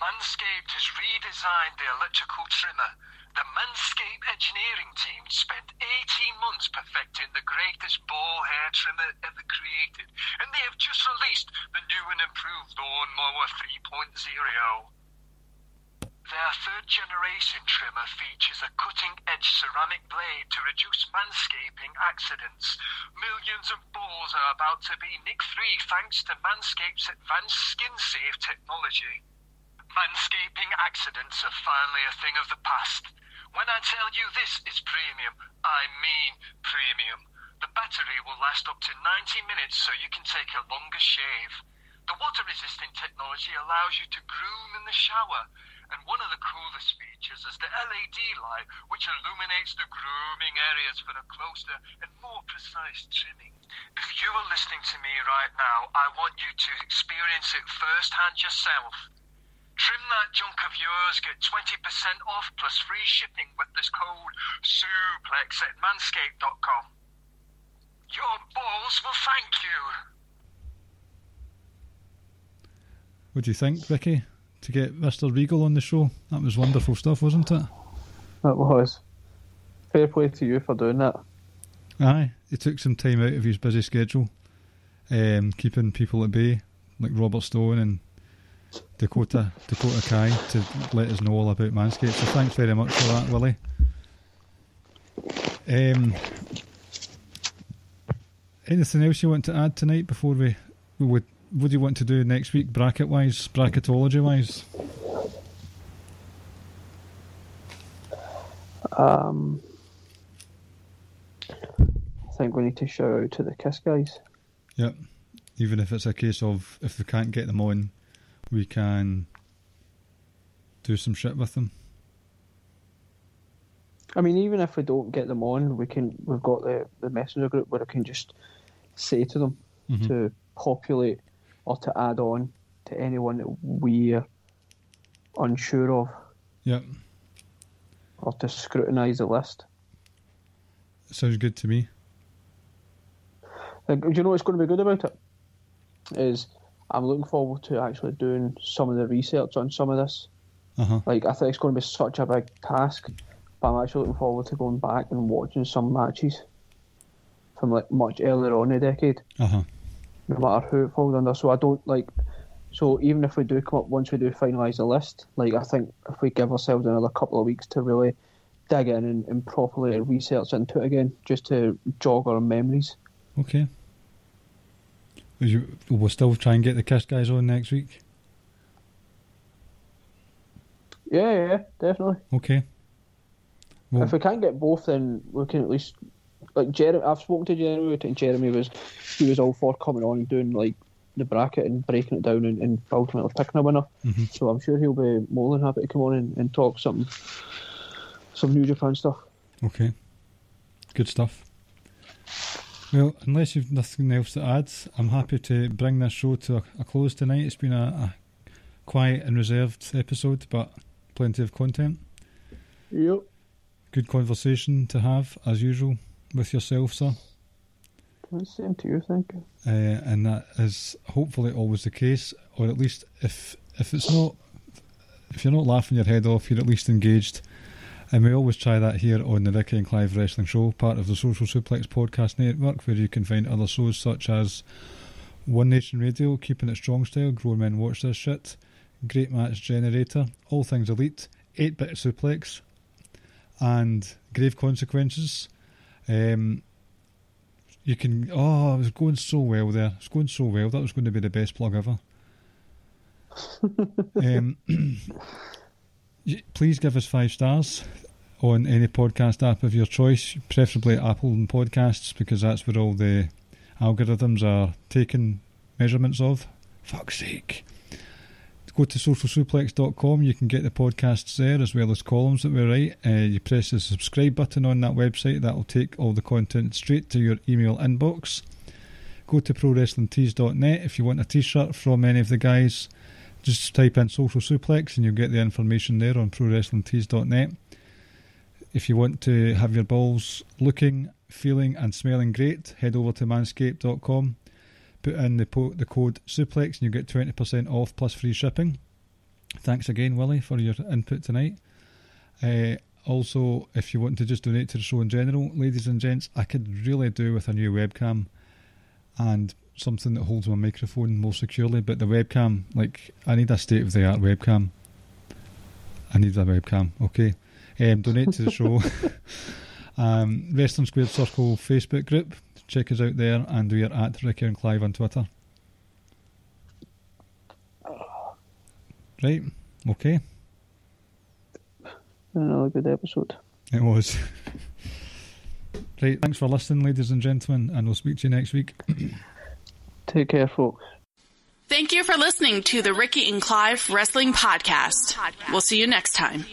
Manscaped has redesigned the electrical trimmer. The Manscaped engineering team spent 18 months perfecting the greatest ball hair trimmer ever created, and they have just released the new and improved Lawnmower 3.0. Their third generation trimmer features a cutting edge ceramic blade to reduce manscaping accidents. Millions of balls are about to be nick free thanks to Manscaped's advanced skin safe technology. Manscaping accidents are finally a thing of the past. When I tell you this is premium, I mean premium. The battery will last up to 90 minutes so you can take a longer shave. The water resistant technology allows you to groom in the shower. And one of the coolest features is the LED light, which illuminates the grooming areas for a closer and more precise trimming. If you are listening to me right now, I want you to experience it firsthand yourself. Trim that junk of yours, get 20% off plus free shipping with this code SUPLEX at manscaped.com. Your balls will thank you. What do you think, Vicky? To get Mr. Regal on the show? That was wonderful stuff, wasn't it? That was. Fair play to you for doing that. Aye, he took some time out of his busy schedule, um, keeping people at bay, like Robert Stone and Dakota Dakota Kai, to let us know all about Manscaped. So thanks very much for that, Willie. Um, anything else you want to add tonight before we, we would? What do you want to do next week, bracket wise, bracketology wise? Um, I think we need to shout out to the Kiss guys. Yep. Even if it's a case of if we can't get them on, we can do some shit with them. I mean, even if we don't get them on, we can. We've got the the messenger group where I can just say to them Mhm. to populate or to add on to anyone that we're unsure of, Yep. or to scrutinise the list. Sounds good to me. Do you know what's going to be good about it? Is I'm looking forward to actually doing some of the research on some of this. Uh huh. Like, I think it's going to be such a big task, but I'm actually looking forward to going back and watching some matches from like much earlier on in the decade, Uh huh. no matter who it falls under. So I don't like. So even if we do come up once we do finalise the list, like I think if we give ourselves another couple of weeks to really dig in and, and properly research into it again, just to jog our memories. Okay. You, we'll still try and get the Kiss guys on next week. Yeah, yeah, definitely. Okay. Well, If we can't get both, then we can at least like Jeremy. I've spoken to Jeremy, and Jeremy was he was all for coming on and doing like the bracket and breaking it down and, and ultimately picking a winner. Mhm. So I'm sure he'll be more than happy to come on and, and talk some some New Japan stuff. Okay. Good stuff. Well, unless you've nothing else to add, I'm happy to bring this show to a, a close tonight. It's been a, a quiet and reserved episode, but plenty of content. Yep. Good conversation to have, as usual, with yourself, sir. Same to you, thank you. Uh, and that is hopefully always the case, or at least if if it's not, if you're not laughing your head off, you're at least engaged. And we always try that here on the Ricky and Clive Wrestling Show, part of the Social Suplex Podcast Network, where you can find other shows such as One Nation Radio, Keeping It Strong Style, Grown Men Watch This Shit, Great Match Generator, All Things Elite, 8 Bit Suplex, and Grave Consequences. Um, you can. Oh, it was going so well there. It's going so well. That was going to be the best plug ever. um, please give us five stars on any podcast app of your choice, preferably Apple and Podcasts, because that's where all the algorithms are taking measurements of. Fuck's sake. Go to socialsuplex.com. You can get the podcasts there as well as columns that we write. Uh, you press the subscribe button on that website. That will take all the content straight to your email inbox. Go to prowrestlingtees.net if you want a t-shirt from any of the guys. Just type in Social Suplex and you'll get the information there on prowrestlingtees.net. If you want to have your balls looking, feeling and smelling great, head over to manscaped.com. Put in the, po- the code SUPLEX and you get 20% off plus free shipping. Thanks again, Willie, for your input tonight. Uh, also, if you want to just donate to the show in general, ladies and gents, I could really do with a new webcam and something that holds my microphone more securely. But the webcam, like, I need a state of the art webcam. I need a webcam, okay? Um, donate to the show. um, Western Squared Circle Facebook group. Check us out there, and we are at Ricky and Clive on Twitter. Right, okay. Another good episode. It was. right, thanks for listening, ladies and gentlemen, and we'll speak to you next week. Take care, folks. Thank you for listening to the Ricky and Clive Wrestling Podcast. We'll see you next time.